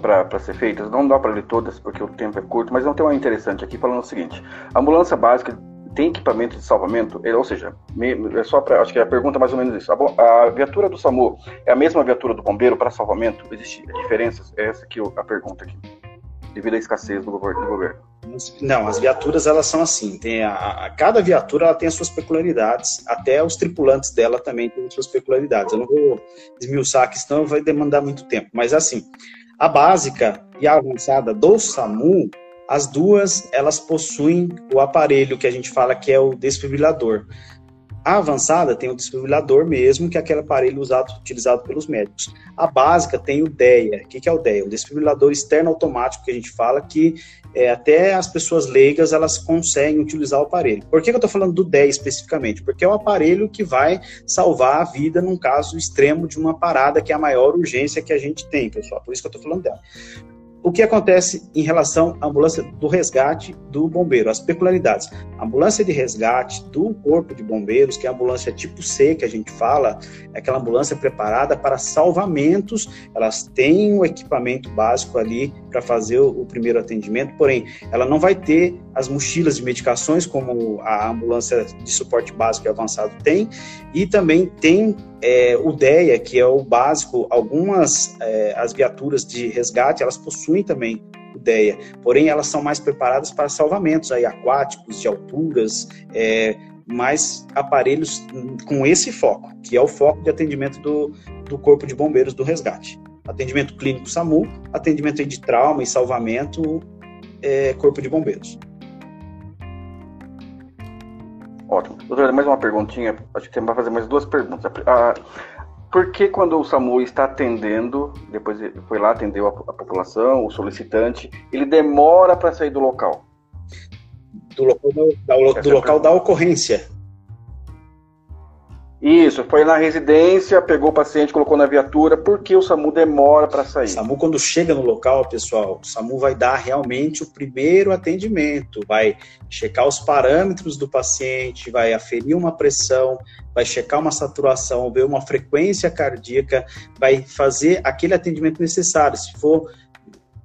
para ser feitas. Não dá para ler todas porque o tempo é curto, mas não tem uma interessante aqui falando o seguinte: a ambulância básica tem equipamento de salvamento? É, ou seja, é só para acho que a pergunta é mais ou menos isso. A, viatura do SAMU é a mesma viatura do bombeiro para salvamento? Existe diferenças? É essa aqui a pergunta aqui, devido à escassez do governo. Não, as viaturas elas são assim. Tem a, a, cada viatura ela tem as suas peculiaridades. Até os tripulantes dela também têm as suas peculiaridades. Eu não vou desmiuçar aqui, senão vai demandar muito tempo. Mas assim, a básica e a avançada do SAMU, as duas elas possuem o aparelho que a gente fala que é o desfibrilador. A avançada tem o desfibrilador mesmo, que é aquele aparelho usado, utilizado pelos médicos. A básica tem o DEA. O que é o DEA? O desfibrilador externo automático que a gente fala que é, até as pessoas leigas elas conseguem utilizar o aparelho. Por que, eu estou falando do DEA especificamente? Porque é o aparelho que vai salvar a vida num caso extremo de uma parada que é a maior urgência que a gente tem, pessoal. Por isso que eu estou falando dela o que acontece em relação à ambulância do resgate do bombeiro, as peculiaridades. A ambulância de resgate do Corpo de Bombeiros, que é a ambulância tipo C que a gente fala, é aquela ambulância preparada para salvamentos, elas têm um equipamento básico ali para fazer o, o primeiro atendimento, porém, ela não vai ter as mochilas de medicações como a ambulância de suporte básico e avançado tem, e também tem é, o DEA, que é o básico, algumas é, as viaturas de resgate, elas possuem também o DEA, porém elas são mais preparadas para salvamentos aí, aquáticos, de alturas, é, mais aparelhos com esse foco, que é o foco de atendimento do, do Corpo de Bombeiros do Resgate. Atendimento clínico SAMU, atendimento de trauma e salvamento, é, Corpo de Bombeiros. Ótimo. Doutora, mais uma perguntinha. Acho que tem para fazer mais duas perguntas. Ah, por que quando o SAMU está atendendo, depois foi lá, atendeu a, a população, o solicitante, ele demora para sair do local? Do local, da, do local da ocorrência. Isso, foi na residência, pegou o paciente, colocou na viatura, por que o SAMU demora para sair? O SAMU, quando chega no local, pessoal, o SAMU vai dar realmente o primeiro atendimento, vai checar os parâmetros do paciente, vai aferir uma pressão, vai checar uma saturação, ver uma frequência cardíaca, vai fazer aquele atendimento necessário. Se for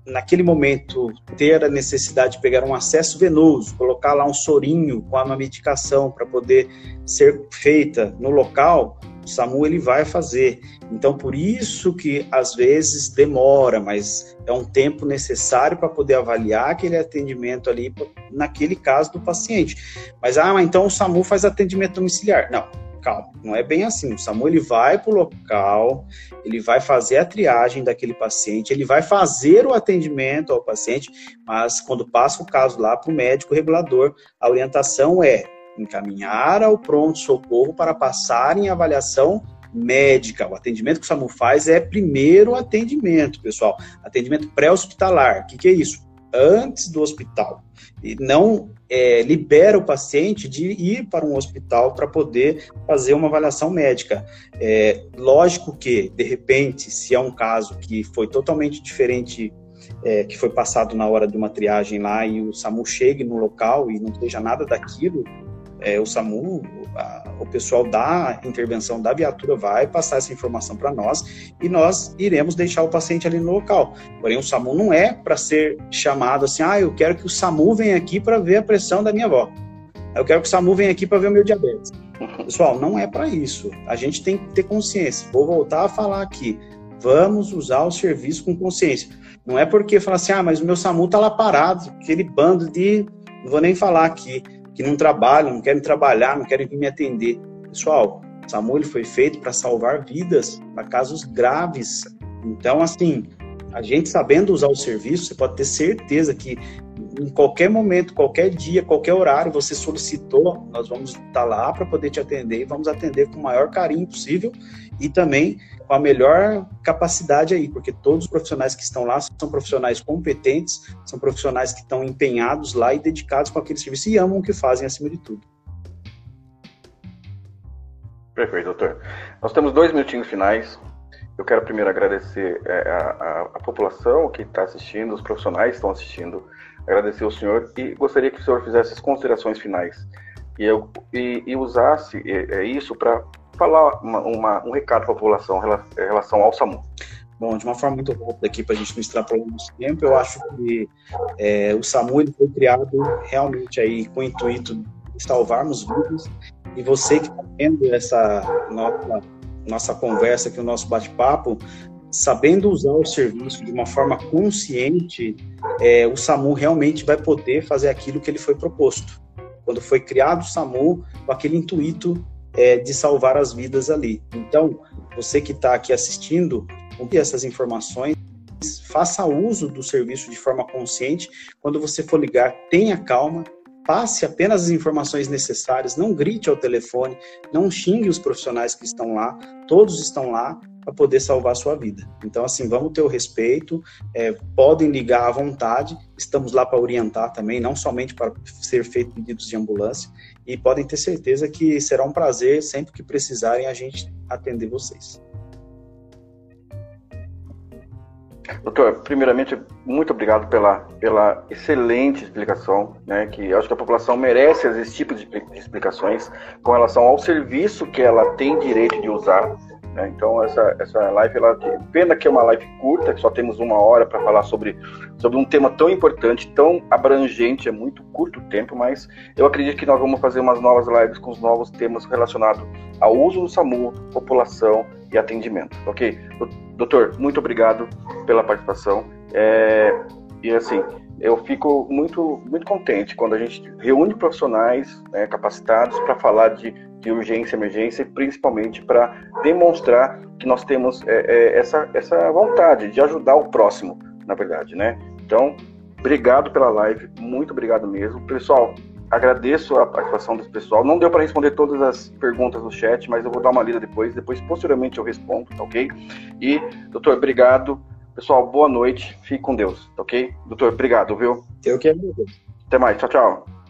naquele momento, ter a necessidade de pegar um acesso venoso, colocar lá um sorinho com uma medicação para poder ser feita no local, o SAMU ele vai fazer. Então, por isso que às vezes demora, mas é um tempo necessário para poder avaliar aquele atendimento ali, naquele caso do paciente. Mas, ah, então o SAMU faz atendimento domiciliar. Não, calma, não é bem assim. O SAMU ele vai para o local, ele vai fazer a triagem daquele paciente, ele vai fazer o atendimento ao paciente, mas quando passa o caso lá para o médico regulador, a orientação é encaminhar ao pronto-socorro para passar em avaliação médica. O atendimento que o SAMU faz é primeiro atendimento, pessoal. Atendimento pré-hospitalar. O que, que é isso? Antes do hospital e não é, libera o paciente de ir para um hospital para poder fazer uma avaliação médica. É, lógico que, de repente, se é um caso que foi totalmente diferente, é, que foi passado na hora de uma triagem lá e o SAMU chegue no local e não seja nada daquilo, é, o SAMU, a, o pessoal da intervenção da viatura vai passar essa informação para nós e nós iremos deixar o paciente ali no local. Porém, o SAMU não é para ser chamado assim, ah, eu quero que o SAMU venha aqui para ver a pressão da minha avó. Eu quero que o SAMU venha aqui para ver o meu diabetes. Pessoal, não é para isso. A gente tem que ter consciência. Vou voltar a falar aqui. Vamos usar o serviço com consciência. Não é porque falar assim, ah, mas o meu SAMU tá lá parado, aquele bando de. Não vou nem falar aqui que não trabalham, não querem trabalhar, não querem vir me atender. Pessoal, o SAMU ele foi feito para salvar vidas, para casos graves. Então, assim, a gente sabendo usar o serviço, você pode ter certeza que em qualquer momento, qualquer dia, qualquer horário, você solicitou, nós vamos estar lá para poder te atender e vamos atender com o maior carinho possível e também com a melhor capacidade aí, porque todos os profissionais que estão lá são profissionais competentes, são profissionais que estão empenhados lá e dedicados com aquele serviço e amam o que fazem acima de tudo. Perfeito, doutor. Nós temos dois minutinhos finais. Eu quero primeiro agradecer é, a, a, a população que está assistindo, os profissionais que estão assistindo, agradecer ao senhor e gostaria que o senhor fizesse as considerações finais e, eu, e, e usasse é, é isso para falar uma, uma, um recado para a população em relação ao SAMU. Bom, de uma forma muito rápida aqui, para a gente não extrapolar muito tempo, eu acho que é, o SAMU ele foi criado realmente aí com o intuito de salvarmos vidas. E você que está vendo essa nossa, nossa conversa aqui, o nosso bate-papo, sabendo usar o serviço de uma forma consciente, é, o SAMU realmente vai poder fazer aquilo que ele foi proposto. Quando foi criado o SAMU, com aquele intuito é, de salvar as vidas ali. Então, você que está aqui assistindo, essas informações, faça uso do serviço de forma consciente. Quando você for ligar, tenha calma, passe apenas as informações necessárias, não grite ao telefone, não xingue os profissionais que estão lá, todos estão lá para poder salvar a sua vida. Então, assim, vamos ter o respeito, é, podem ligar à vontade, estamos lá para orientar também, não somente para ser feito pedidos de ambulância, e podem ter certeza que será um prazer, sempre que precisarem, a gente atender vocês. Doutor, primeiramente, muito obrigado pela, pela excelente explicação, né, que acho que a população merece esse tipo de explicações com relação ao serviço que ela tem direito de usar, né? Então essa, essa live, ela, pena que é uma live curta, que só temos uma hora para falar sobre, sobre um tema tão importante, tão abrangente, é muito curto o tempo, mas eu acredito que nós vamos fazer umas novas lives com os novos temas relacionados ao uso do SAMU, população e atendimento, ok? Doutor, muito obrigado pela participação. É, e assim, eu fico muito, muito contente quando a gente reúne profissionais né, capacitados para falar de de urgência, emergência, principalmente para demonstrar que nós temos é, é, essa, essa vontade de ajudar o próximo, na verdade, né? Então, obrigado pela live, muito obrigado mesmo. Pessoal, agradeço a participação do pessoal. Não deu para responder todas as perguntas no chat, mas eu vou dar uma lida depois, depois posteriormente eu respondo, tá ok? E, doutor, obrigado. Pessoal, boa noite, fique com Deus, tá ok? Doutor, obrigado, viu? Eu que agradeço. Até mais, tchau, tchau.